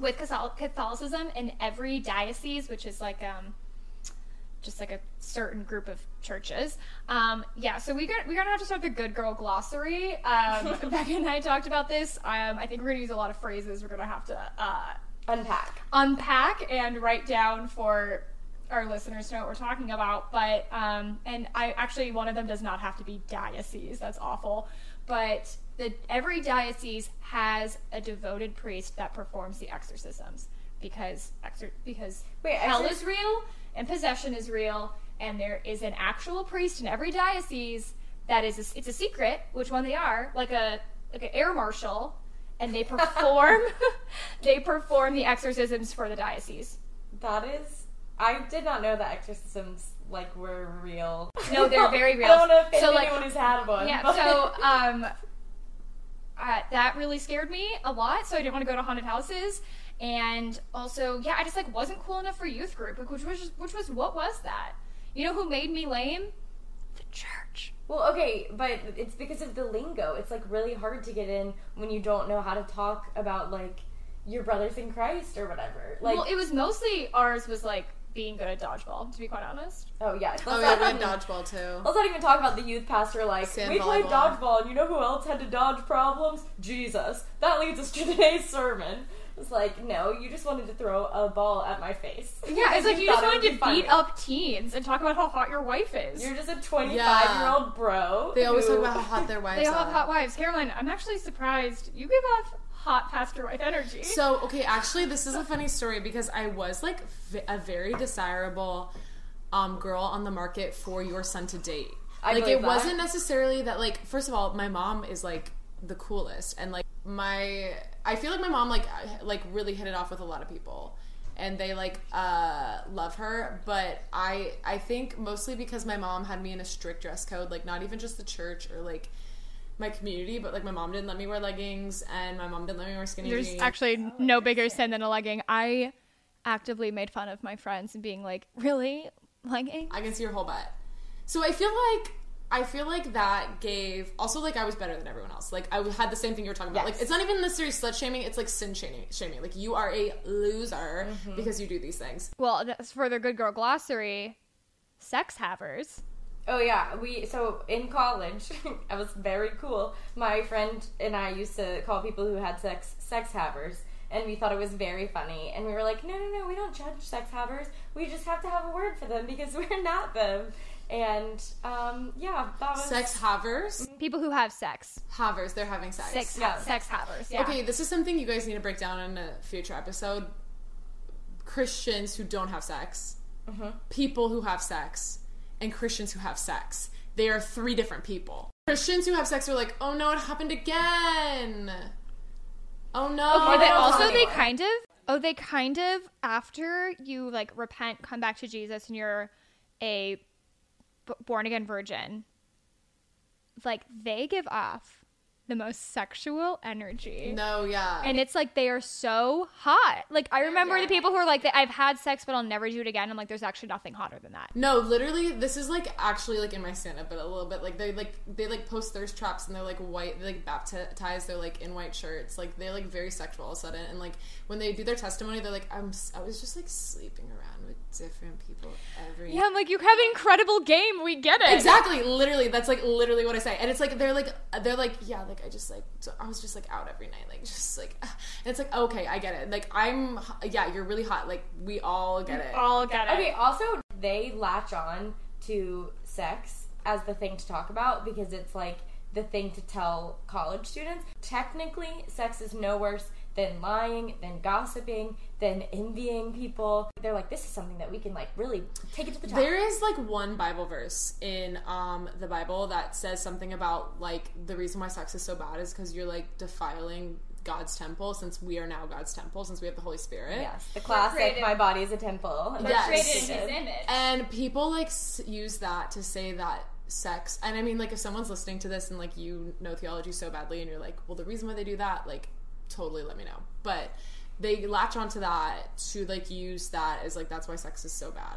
with Catholicism in every diocese, which is like um, just like a certain group of churches. Um, yeah, so we got we're gonna have to start the Good Girl glossary. Um, Becca and I talked about this. Um, I think we're gonna use a lot of phrases. We're gonna have to uh, unpack. unpack and write down for our listeners to know what we're talking about. But um, and I actually one of them does not have to be diocese. That's awful. But the every diocese has a devoted priest that performs the exorcisms because exor- because Wait, hell exor- is real and possession is real and there is an actual priest in every diocese that is a, it's a secret which one they are like a like an air marshal and they perform they perform the exorcisms for the diocese That is, I did not know that exorcisms like were real. No, they're very real. I don't know if So, like- anyone who's had one. yeah but- so um uh, that really scared me a lot so i didn't want to go to haunted houses and also yeah i just like wasn't cool enough for youth group which was which was what was that you know who made me lame the church Well, okay, but it's because of the lingo. It's like really hard to get in when you don't know how to talk about like your brothers in Christ or whatever. Like, well it was mostly ours was like being good at dodgeball to be quite honest oh yeah, let's oh yeah, we had dodgeball too. Let's not even talk about the youth pastor. Like, Sand we played volleyball. dodgeball, and you know who else had to dodge problems? Jesus. That leads us to today's sermon. It's like, no, you just wanted to throw a ball at my face. yeah it's like you just wanted to funny. beat up teens and talk about how hot your wife is You're just a 25 year old bro. They always talk about how hot their wives they all have hot wives caroline i'm actually surprised you give off hot pastor wife energy So, okay, actually, this is a funny story because I was like a very desirable um, girl on the market for your son to date. I like, it that. wasn't necessarily that, like, first of all, my mom is like the coolest, and like, my, I feel like my mom, like, like really hit it off with a lot of people. And they like uh, love her, but I I think mostly because my mom had me in a strict dress code, like not even just the church or like my community, but like my mom didn't let me wear leggings and my mom didn't let me wear skinny jeans. There's jeans. actually no bigger sin than a legging. I actively made fun of my friends and being like, "Really, legging?" I can see your whole butt. So I feel like I feel like that gave also like I was better than everyone else. Like I had the same thing you were talking about. Yes. Like it's not even necessarily slut shaming; it's like sin shaming. Shaming. Like you are a loser Mm-hmm. because you do these things. Well, that's for the good girl glossary. Sex havers. Oh yeah, we so in college, I was very cool. My friend and I used to call people who had sex sex havers, and we thought it was very funny. And we were like, no, no, no, we don't judge sex havers. We just have to have a word for them because we're not them. And um, yeah, that was Sex havers, People who have sex. havers, they're having sex. Sex, Yeah. sex havers. Yeah. Okay, this is something you guys need to break down in a future episode. Christians who don't have sex, Mm-hmm. people who have sex, and Christians who have sex. They are three different people. Christians who have sex are like, oh no, it happened again. Oh no. Or they also they kind of oh they kind of after you like repent, come back to Jesus, and you're a b- born again virgin. Like they give off the most sexual energy. No, yeah. And it's like they are so hot. Like I remember the people who are like, I've had sex, but I'll never do it again. I'm like, there's actually nothing hotter than that. No, literally, this is like actually like in my stand up, but a little bit like they like they like post thirst traps and they're like white, they like baptized, they're like in white shirts, like they're like very sexual all of a sudden, and like when they do their testimony, they're like, I'm I was just like sleeping around with different people every Yeah, I'm like, you have an incredible game. We get it. Exactly, literally, that's like literally what I say, and it's like they're like they're like yeah, like I just like so I was just like out every night, like just like, and it's like okay, I get it, like I'm yeah, you're really hot, like we all get it. All get it. Okay, also, they latch on to sex as the thing to talk about because it's like the thing to tell college students. Technically, sex is no worse than lying, than gossiping, than envying people. They're like, this is something that we can like really take it to the top. There is like one Bible verse in um the Bible that says something about like the reason why sex is so bad is because you're like defiling God's temple since we are now God's temple since we have the Holy Spirit. yes, the classic created- "My body is a temple." Yes. created in his image. And people like s- use that to say that sex and I mean like if someone's listening to this and like you know theology so badly and you're like, well the reason why they do that, like totally let me know. But they latch onto that to like use that as like that's why sex is so bad.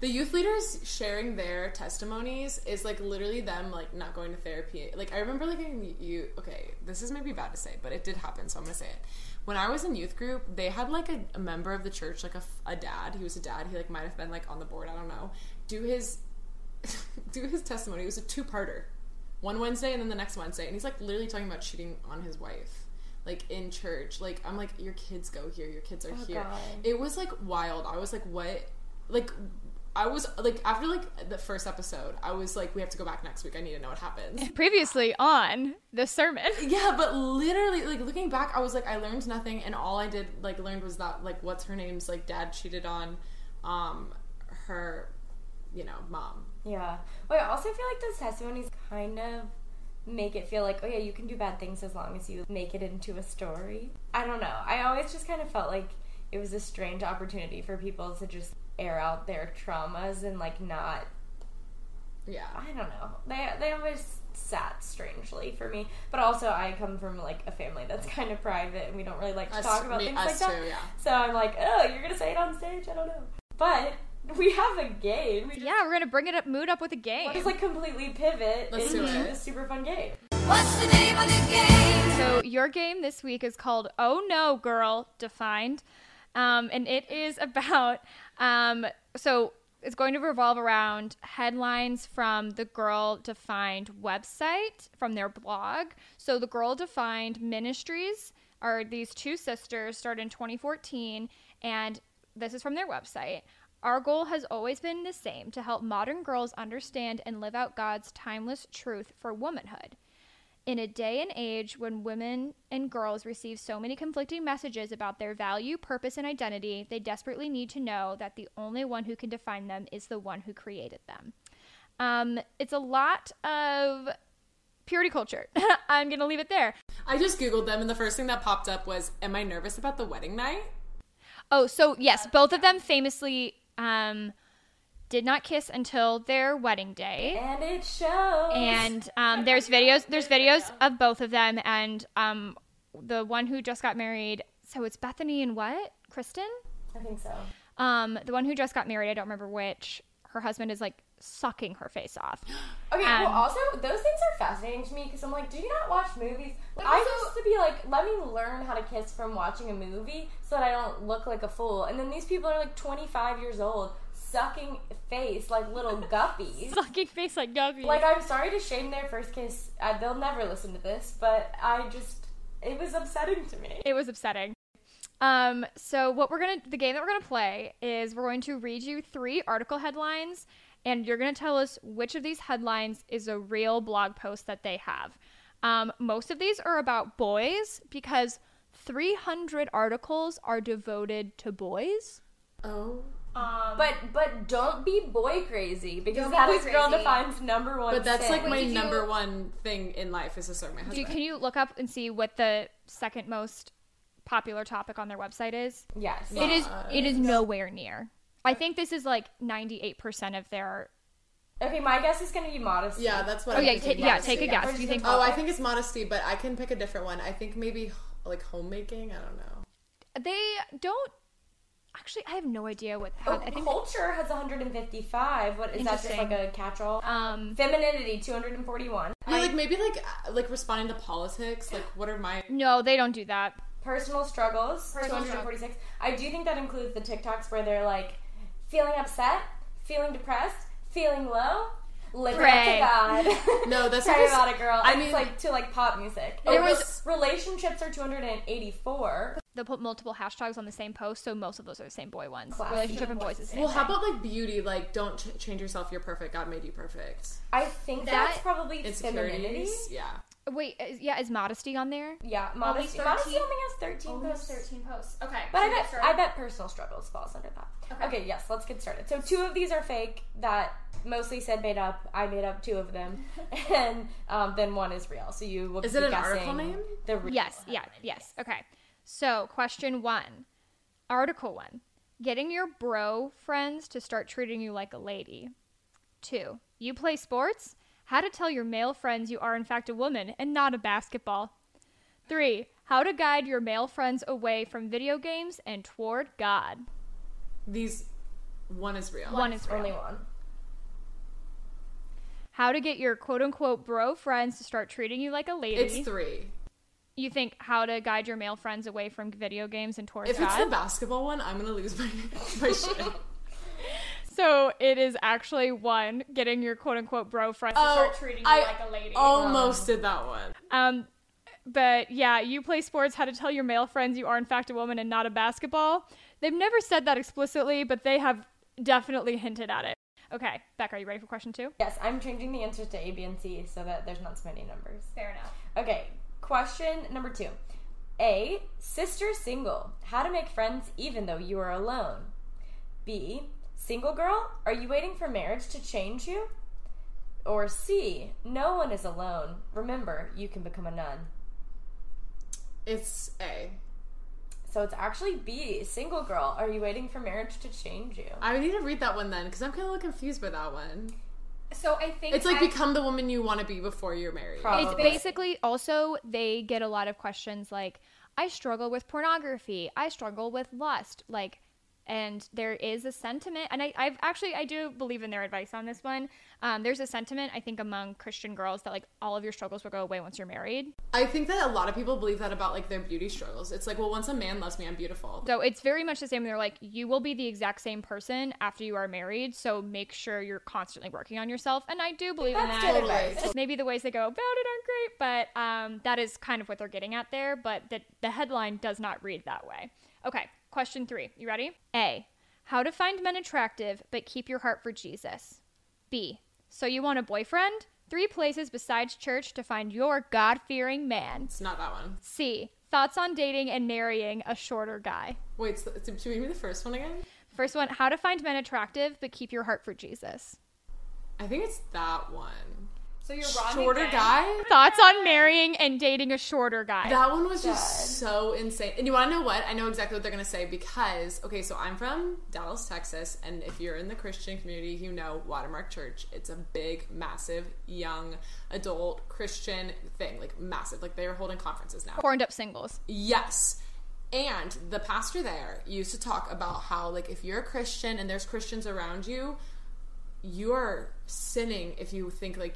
The youth leaders sharing their testimonies is like literally them like not going to therapy. Like I remember like in you okay, this is maybe bad to say, but it did happen, so I'm gonna say it. When I was in youth group, they had like a, a member of the church, like a, a dad. He was a dad. He like might have been like on the board. I don't know. Do his do his testimony. It was a two parter, one Wednesday and then the next Wednesday, and he's like literally talking about cheating on his wife, like in church. Like I'm like, your kids go here. Your kids are here. God. It was like wild. I was like, what? Like I was like after like the first episode, I was like, we have to go back next week. I need to know what happens. Previously on the sermon. yeah, but literally, like looking back, I was like, I learned nothing, and all I did like learned was that like what's her name's like dad cheated on, um, her, you know, mom. Yeah. Well, I also feel like those testimonies kind of make it feel like, oh yeah, you can do bad things as long as you make it into a story. I don't know. I always just kind of felt like it was a strange opportunity for people to just air out their traumas and like not Yeah. I don't know. They they always sat strangely for me. But also I come from like a family that's kind of private and we don't really like to Us- talk about me- things like that. yeah. So I'm like, oh, you're gonna say it on stage? I don't know. But we have a game. We just Yeah, we're gonna bring it up, mood up with a game. just like completely pivot Let's into a super fun game. What's the name of the game? So your game this week is called "Oh No, Girl" defined, um, and it is about. Um, so it's going to revolve around headlines from the Girl Defined website from their blog. So the Girl Defined Ministries are these two sisters started in 2014, and this is from their website. Our goal has always been the same to help modern girls understand and live out God's timeless truth for womanhood. In a day and age when women and girls receive so many conflicting messages about their value, purpose, and identity, they desperately need to know that the only one who can define them is the one who created them. Um, it's a lot of purity culture. I'm going to leave it there. I just googled them, and the first thing that popped up was, "Am I nervous about the wedding night?" Oh, so yes, both of them famously um, did not kiss until their wedding day. And it shows. And um, there's videos. There's videos of both of them, and um, the one who just got married. So it's Bethany and what? Kristen. I think so. Um, the one who just got married. I don't remember which. Her husband is like sucking her face off. Okay, Um, well, also, those things are fascinating to me because I'm like, do you not watch movies? Like, I used to be like, let me learn how to kiss from watching a movie so that I don't look like a fool. And then these people are like 25 years old, sucking face like little guppies. Sucking face like Guppy. like, I'm sorry to shame their first kiss. Uh, they'll never listen to this, but I just, it was upsetting to me. it was upsetting. Um, so what we're gonna the game that we're gonna play is we're going to read you three article headlines, and you're gonna tell us which of these headlines is a real blog post that they have. Um, most of these are about boys because 300 articles are devoted to boys. Oh. Um, But but don't be boy crazy because Don't be that boy is girl defines number one. But that's like sin. my did you- number one thing in life is to serve my Do, husband. can you look up and see what the second most popular topic on their website is? yes. It is. It is nowhere near. I think this is like 98% of their. Okay, my guess is gonna be modesty. yeah, that's what Oh I'm yeah, thinking. ta- yeah. Take a guess. Do do you you think? think? Oh, I think it's modesty, but I can pick a different one. I think maybe like homemaking. I don't know. They don't. Actually, I have no idea what. How, Oh, I think. culture has 155. What is that? Just like a catch-all? Um. Femininity 241. Yeah, like maybe like uh, like responding to politics. Like, what are my? No, they don't do that. Personal struggles Personal 246. I do think that includes the TikToks where they're like feeling upset, feeling depressed, feeling low. Live it up Pray. to God. No, that's Pray because- about it, girl. I I mean- mean, like to like pop music. There It was- was relationships are 284. They'll put multiple hashtags on the same post, so most of those are the same boy ones. Classy. Relationship and boys is the same. Well, how about like beauty? Like, don't ch- change yourself. You're perfect. God made you perfect. I think That- that's probably femininity. Insecurities. Yeah. Wait, is, yeah, is modesty on there? Yeah, modesty. 13? Modesty only has 13 only has posts. 13 posts. Okay. But so I bet started. I bet personal struggles falls under that. Okay. Okay. yes, let's get started. So two of these are fake that mostly said made up. I made up two of them, and um, then one is real. So you will Is be it an guessing article name? The real. Yes, yeah, yes. Okay. So, question one Article one Getting your bro friends to start treating you like a lady. Two, you play sports? How to tell your male friends you are, in fact, a woman and not a basketball. Three, how to guide your male friends away from video games and toward God. These. One is real. One is real. Only one. How to get your quote unquote bro friends to start treating you like a lady. It's three. you think how to guide your male friends away from video games and towards If God? it's the basketball one, I'm gonna lose my my shit. So it is actually one getting your quote unquote bro friends to Oh, start treating you I like a lady. almost did that one. Um, but yeah, you play sports. How to tell your male friends you are in fact a woman and not a basketball. They've never said that explicitly, but they have definitely hinted at it. Okay, Becca, are you ready for question two? Yes, I'm changing the answers to A, B, and C so that there's not so many numbers. Fair enough. Okay, question number two. A. Sister single. How to make friends even though you are alone. B. Single girl. Are you waiting for marriage to change you? Or C. No one is alone. Remember, you can become a nun. It's A. So it's actually B. Single girl. Are you waiting for marriage to change you? I need to read that one then because I'm kind of confused by that one. So I think It's like I- become the woman you want to be before you're married. Probably. It's basically also they get a lot of questions like, I struggle with pornography. I struggle with lust. Like, and there is a sentiment, and I, I've actually I do believe in their advice on this one. Um, there's a sentiment I think among Christian girls that like all of your struggles will go away once you're married. I think that a lot of people believe that about like their beauty struggles. It's like, well, once a man loves me, I'm beautiful. So it's very much the same. They're like, you will be the exact same person after you are married. So make sure you're constantly working on yourself. And I do believe in That's that. good Totally. advice. Maybe the ways they go about it aren't great, but um, that is kind of what they're getting at there. But the, the headline does not read that way. Okay, question three. You ready? A. How to find men attractive but keep your heart for Jesus. B. So you want a boyfriend? Three places besides church to find your God fearing man. It's not that one. C. Thoughts on dating and marrying a shorter guy. Wait, so, should we read the first one again? First one, how to find men attractive but keep your heart for Jesus. I think it's that one. So you're Ron Shorter McBain? guy. Thoughts on marrying and dating a shorter guy? That one was just so insane. And you want to know what? I know exactly what they're going to say because, okay, so I'm from Dallas, Texas, and if you're in the Christian community, you know Watermark Church. It's a big, massive, young, adult Christian thing. Like, massive. Like, they are holding conferences now. Horned up singles. Yes. And the pastor there used to talk about how, like, if you're a Christian and there's Christians around you, you are sinning if you think, like,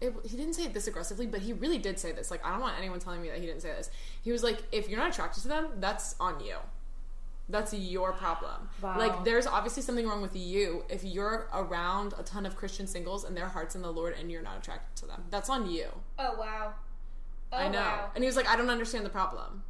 it, he didn't say it this aggressively, but he really did say this. Like, I don't want anyone telling me that he didn't say this. He was like, if you're not attracted to them, that's on you. That's your problem. Wow. Like, there's obviously something wrong with you if you're around a ton of Christian singles and their hearts in the Lord and you're not attracted to them. That's on you. Oh wow. Oh, I know. Wow. And he was like, I don't understand the problem.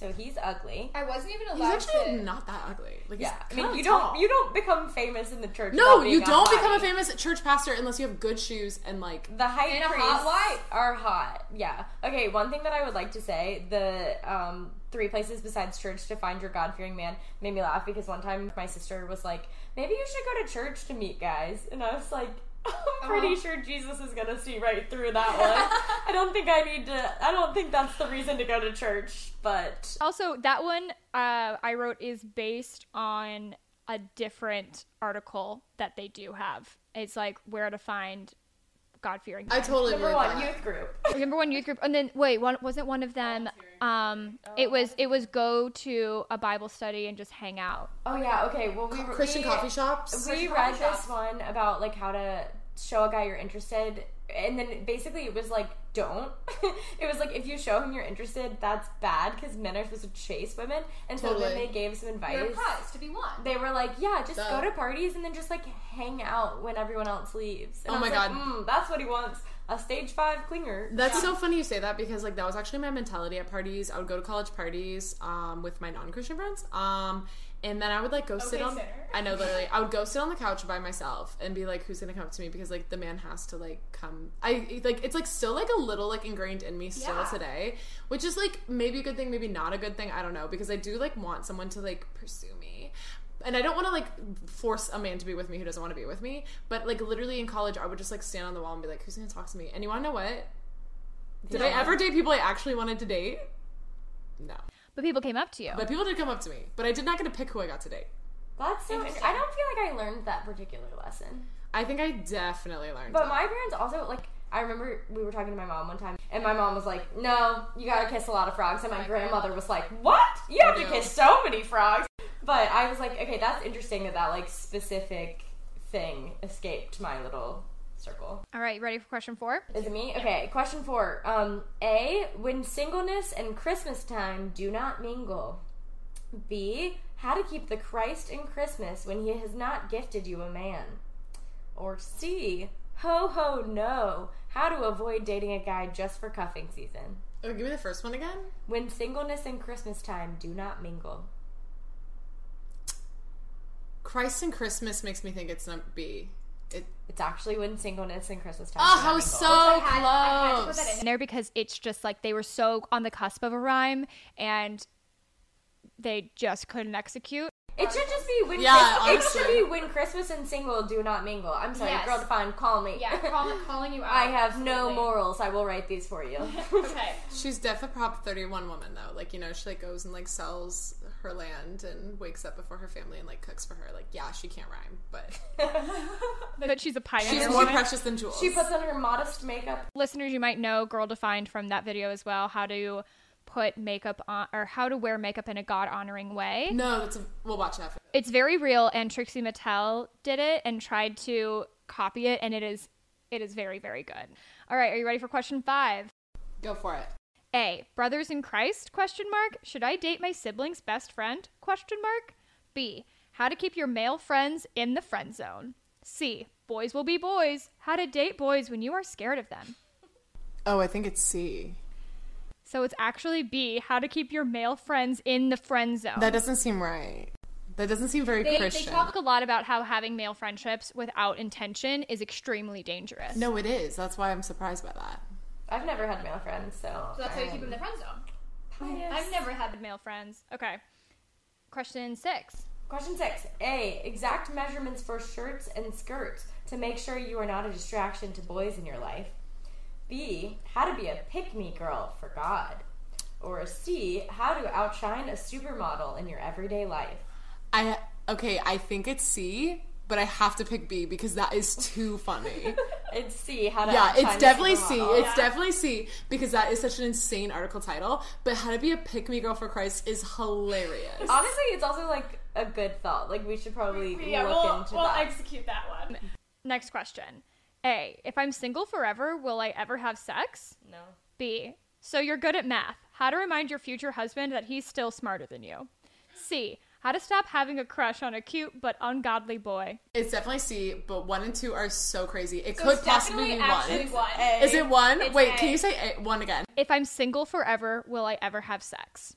So he's ugly. I wasn't even allowed. He's allowed actually to. not that ugly. Like, Yeah, he's I mean, you tall. don't you don't become famous in the church. No, you don't a become a famous church pastor unless you have good shoes and like. The high And a hot priests wife. are hot. Yeah. Okay. One thing that I would like to say: the um, three places besides church to find your God fearing man made me laugh because one time my sister was like, "Maybe you should go to church to meet guys," and I was like. I'm pretty Uh-huh. sure Jesus is gonna see right through that one. I don't think I need to. I don't think that's the reason to go to church. But Also, that one uh, I wrote is based on a different article that they do have. It's like where to find God fearing. I totally remember. number believe one, that. youth group. Remember one youth group, and then wait, one wasn't one of them. Um, it was it was go to a Bible study and just hang out. Oh yeah. Okay. Well, we Christian we, coffee shops. we Christian read this shops. one about like how to show a guy you're interested and then basically it was like don't it was like if you show him you're interested that's bad because men are supposed to chase women and so then they gave some advice You're a prize to be won. they were like yeah just Duh. go to parties and then just like hang out when everyone else leaves and Oh I was my like, God. mm, that's what he wants a stage five clinger That's so funny you say that because like that was actually my mentality at parties. I would go to college parties um, with my non-Christian friends, um, and then I would like go sit Okay, on. sinner. I know literally. I would go sit on the couch by myself and be like, "Who's gonna come up to me?" Because like the man has to like come. I like it's like still like a little like ingrained in me still Yeah. today, which is like maybe a good thing, maybe not a good thing. I don't know because I do like want someone to like pursue me. And I don't want to like force a man to be with me who doesn't want to be with me. But like literally in college, I would just like stand on the wall and be like, "Who's gonna talk to me?" And you want to know what? Did I ever date people I actually wanted to date? No. But people came up to you. But people did come up to me. But I did not get to pick who I got to date. that's so Interesting. i don't feel like i learned that particular lesson I think I definitely learned. But that. my parents also like. I remember we were talking to my mom one time, and my mom was like, "No, you gotta kiss a lot of frogs." And my oh My grandmother grandmother was like, "What? You have to do. kiss so many frogs?" But I was like, "Okay, that's interesting that that like specific thing escaped my little circle." All right, you ready for question four? Is it me? Okay. Question four. Um, A. When singleness and Christmas time do not mingle. B. How to keep the Christ in Christmas when He has not gifted you a man. Or C. Ho ho no. How to avoid dating a guy just for cuffing season. Oh, give me the first one again. When singleness and Christmas time do not mingle. Christ and Christmas makes me think it's not B. It. It's actually when singleness and Christmas time. Ah, oh, do I was so I had- I had to put close. that in. in there because it's just like they were so on the cusp of a rhyme and they just couldn't execute. It should just be when Yeah, Christmas, it should be when Christmas and single do not mingle. I'm sorry, Yes. girl defined, call me. Yeah, call, calling you out. I have no morals. I will write these for you. Okay. She's def a Prop 31 woman though. Like you know, she like goes and like sells her land and wakes up before her family and like cooks for her. Like yeah, she can't rhyme, but But she's a pioneer. she's more woman. precious than jewels. she puts on her modest makeup. Listeners, you might know Girl Defined from that video as well. How to put makeup on or how to wear makeup in a God honoring way. no, that's a, we'll watch that. It's very real, and Trixie Mattel did it and tried to copy it, and it is it is very very good. All right, are you ready for question five? Go for it. A. Brothers in Christ? Question mark. Should I date my sibling's best friend? Question mark. B. How to keep your male friends in the friend zone. C. Boys will be boys. How to date boys when you are scared of them. Oh, I think it's C. So it's actually B. How to keep your male friends in the friend zone. That doesn't seem right. That doesn't seem very they, they talk a lot about how having male friendships without intention is extremely dangerous. no, it is. That's why I'm surprised by that. I've never had male friends, so. So that's how you keep them in the friend zone. I've never had male friends. Okay. Question six. Question six A. Exact measurements for shirts and skirts to make sure you are not a distraction to boys in your life. B. How to be a pick me girl for God. Or C. How to outshine a supermodel in your everyday life. I okay, I think it's C, but I have to pick B because that is too funny. It's C. How to yeah, it's definitely C. supermodel. It's definitely C because that is such an insane article title. But how to be a pick me girl for Christ is hilarious. Honestly, it's also like a good thought. Like we should probably Yeah, look we'll, into we'll that. execute that one. Next question. A. If I'm single forever, will I ever have sex? no. B. So you're good at math. How to remind your future husband that he's still smarter than you. C. How to stop having a crush on a cute but ungodly boy. It's definitely C, but one and two are so crazy. It So could possibly be one. one. Is it one? It's Wait, A. can you say A, one again? If I'm single forever, will I ever have sex?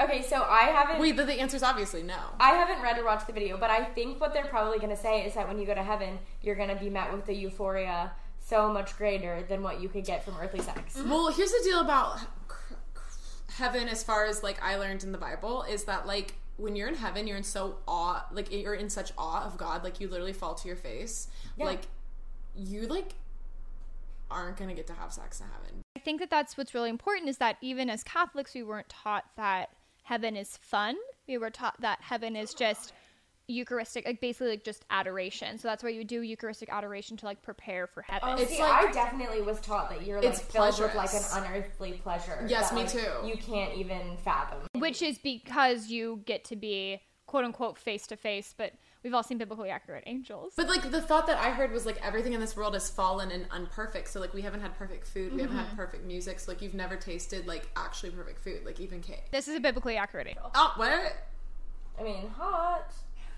Okay, so I haven't. Wait, the, the answer is obviously no. I haven't read or watched the video, but I think what they're probably going to say is that when you go to heaven, you're going to be met with the euphoria so much greater than what you could get from earthly sex. Mm-hmm. Well, here's the deal about heaven, as far as like I learned in the Bible, is that like when you're in heaven, you're in so awe, like you're in such awe of God, like you literally fall to your face, Yeah. like you like aren't gonna get to have sex in heaven. I think that that's what's really important is that even as Catholics, we weren't taught that heaven is fun. We were taught that heaven is just Eucharistic, like basically like just adoration. So that's why you do Eucharistic adoration to like prepare for heaven. Oh, It's see, like- I definitely was taught that you're like It's filled with like an unearthly pleasure. Yes, that, me like, too. You can't even fathom. which is because you get to be quote unquote face to face, but we've all seen biblically accurate angels. But like the thought that I heard was like everything in this world is fallen and unperfect. So like we haven't had perfect food, we haven't had mm-hmm. perfect music. So like you've never tasted like actually perfect food, like even cake. This is a biblically accurate angel. Oh, what? I mean, hot.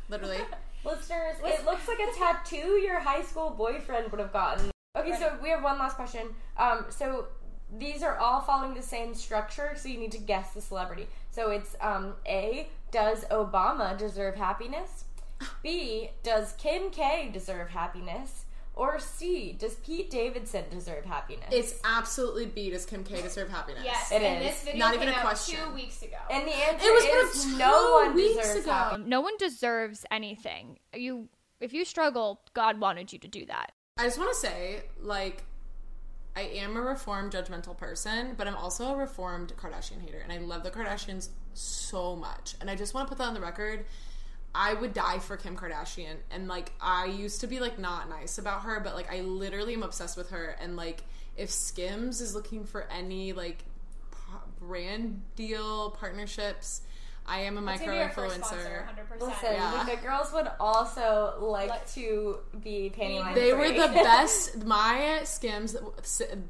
Literally. Listeners, it looks like a tattoo your high school boyfriend would have gotten. Okay, so we have one last question. Um, so these are all following the same structure, so you need to guess the celebrity. So it's um, A. Does Obama deserve happiness? B. Does Kim K deserve happiness? Or C. Does Pete Davidson deserve happiness? It's absolutely B. Does Kim K deserve happiness? Yes, It and is. this video Not came even a out question. two weeks ago. and the answer It was is from no two one weeks deserves ago. happiness. No one deserves anything. You, if you struggle, God wanted you to do that. I just want to say, like, I am a reformed, judgmental person, but I'm also a reformed Kardashian hater, and I love the Kardashians so much. And I just want to put that on the record. I would die for Kim Kardashian, and like, I used to be like not nice about her, but like, I literally am obsessed with her. And like, if Skims is looking for any like p- brand deal partnerships, I am a That's micro be our first influencer. 100%. Listen, Yeah. the girls would also like to be panty line They were the best. My Skims,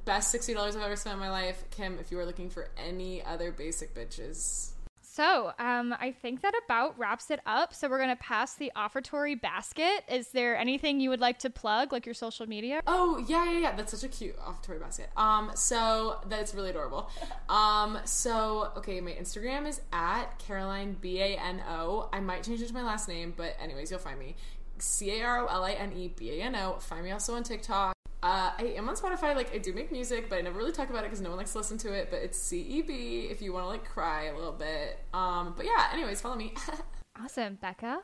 best sixty dollars I've ever spent in my life. Kim, if you are looking for any other basic bitches, So, um, I think that about wraps it up. So we're gonna pass the offertory basket. Is there anything you would like to plug, like your social media? oh yeah, yeah, yeah. That's such a cute offertory basket. Um, so that's really adorable. Um, so okay, my Instagram is at Caroline B A N O. I might change it to my last name, but anyways, you'll find me. C A R O L I N E B A N O. Find me also on TikTok. Uh, I am on Spotify. Like I do make music, but I never really talk about it because no one likes to listen to it. But it's C E B if you want to like cry a little bit. Um, but yeah. Anyways, follow me. Awesome, Becca.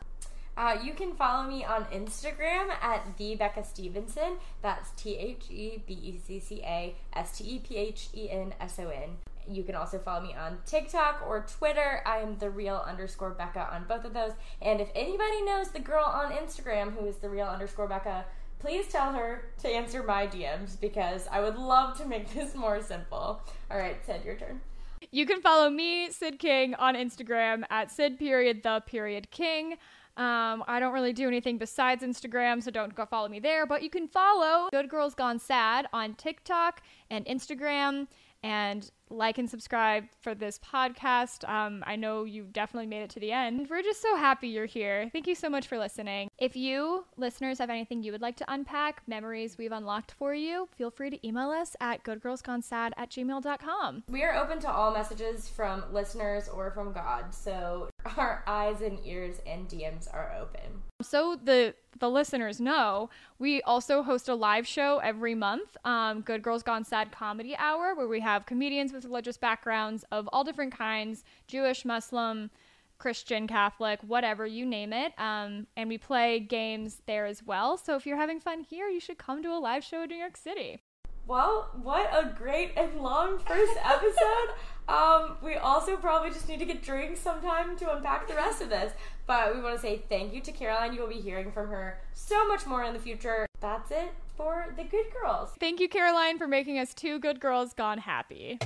Uh, you can follow me on Instagram at the Becca Stephenson. That's T H E B E C C A S T E P H E N S O N. You can also follow me on TikTok or Twitter. I am the real underscore Becca on both of those. And if anybody knows the girl on Instagram who is the real underscore Becca, please tell her to answer my DMs because I would love to make this more simple. All right, Syd, your turn. You can follow me, Syd King, on Instagram at Syd period the period King. Um, I don't really do anything besides Instagram, so don't go follow me there. But you can follow Good Girls Gone Sad on TikTok and Instagram, and like and subscribe for this podcast. Um, I know you definitely made it to the end. We're just so happy you're here. Thank you so much for listening. If you listeners have anything you would like to unpack, memories we've unlocked for you, feel free to email us at goodgirlsgonesad at gmail.com. We are open to all messages from listeners or from God, so our eyes and ears and DMs are open. So the the listeners know, we also host a live show every month, um, Good Girls Gone Sad Comedy Hour, where we have comedians with religious backgrounds of all different kinds, Jewish, Muslim, Christian, Catholic, whatever, you name it. Um, and we play games there as well. So if you're having fun here, you should come to a live show in New York City. Well, what a great and long first episode. um, we also probably just need to get drinks sometime to unpack the rest of this. But we want to say thank you to Caroline. You will be hearing from her so much more in the future. That's it for the Good Girls. Thank you, Caroline, for making us two good girls gone happy.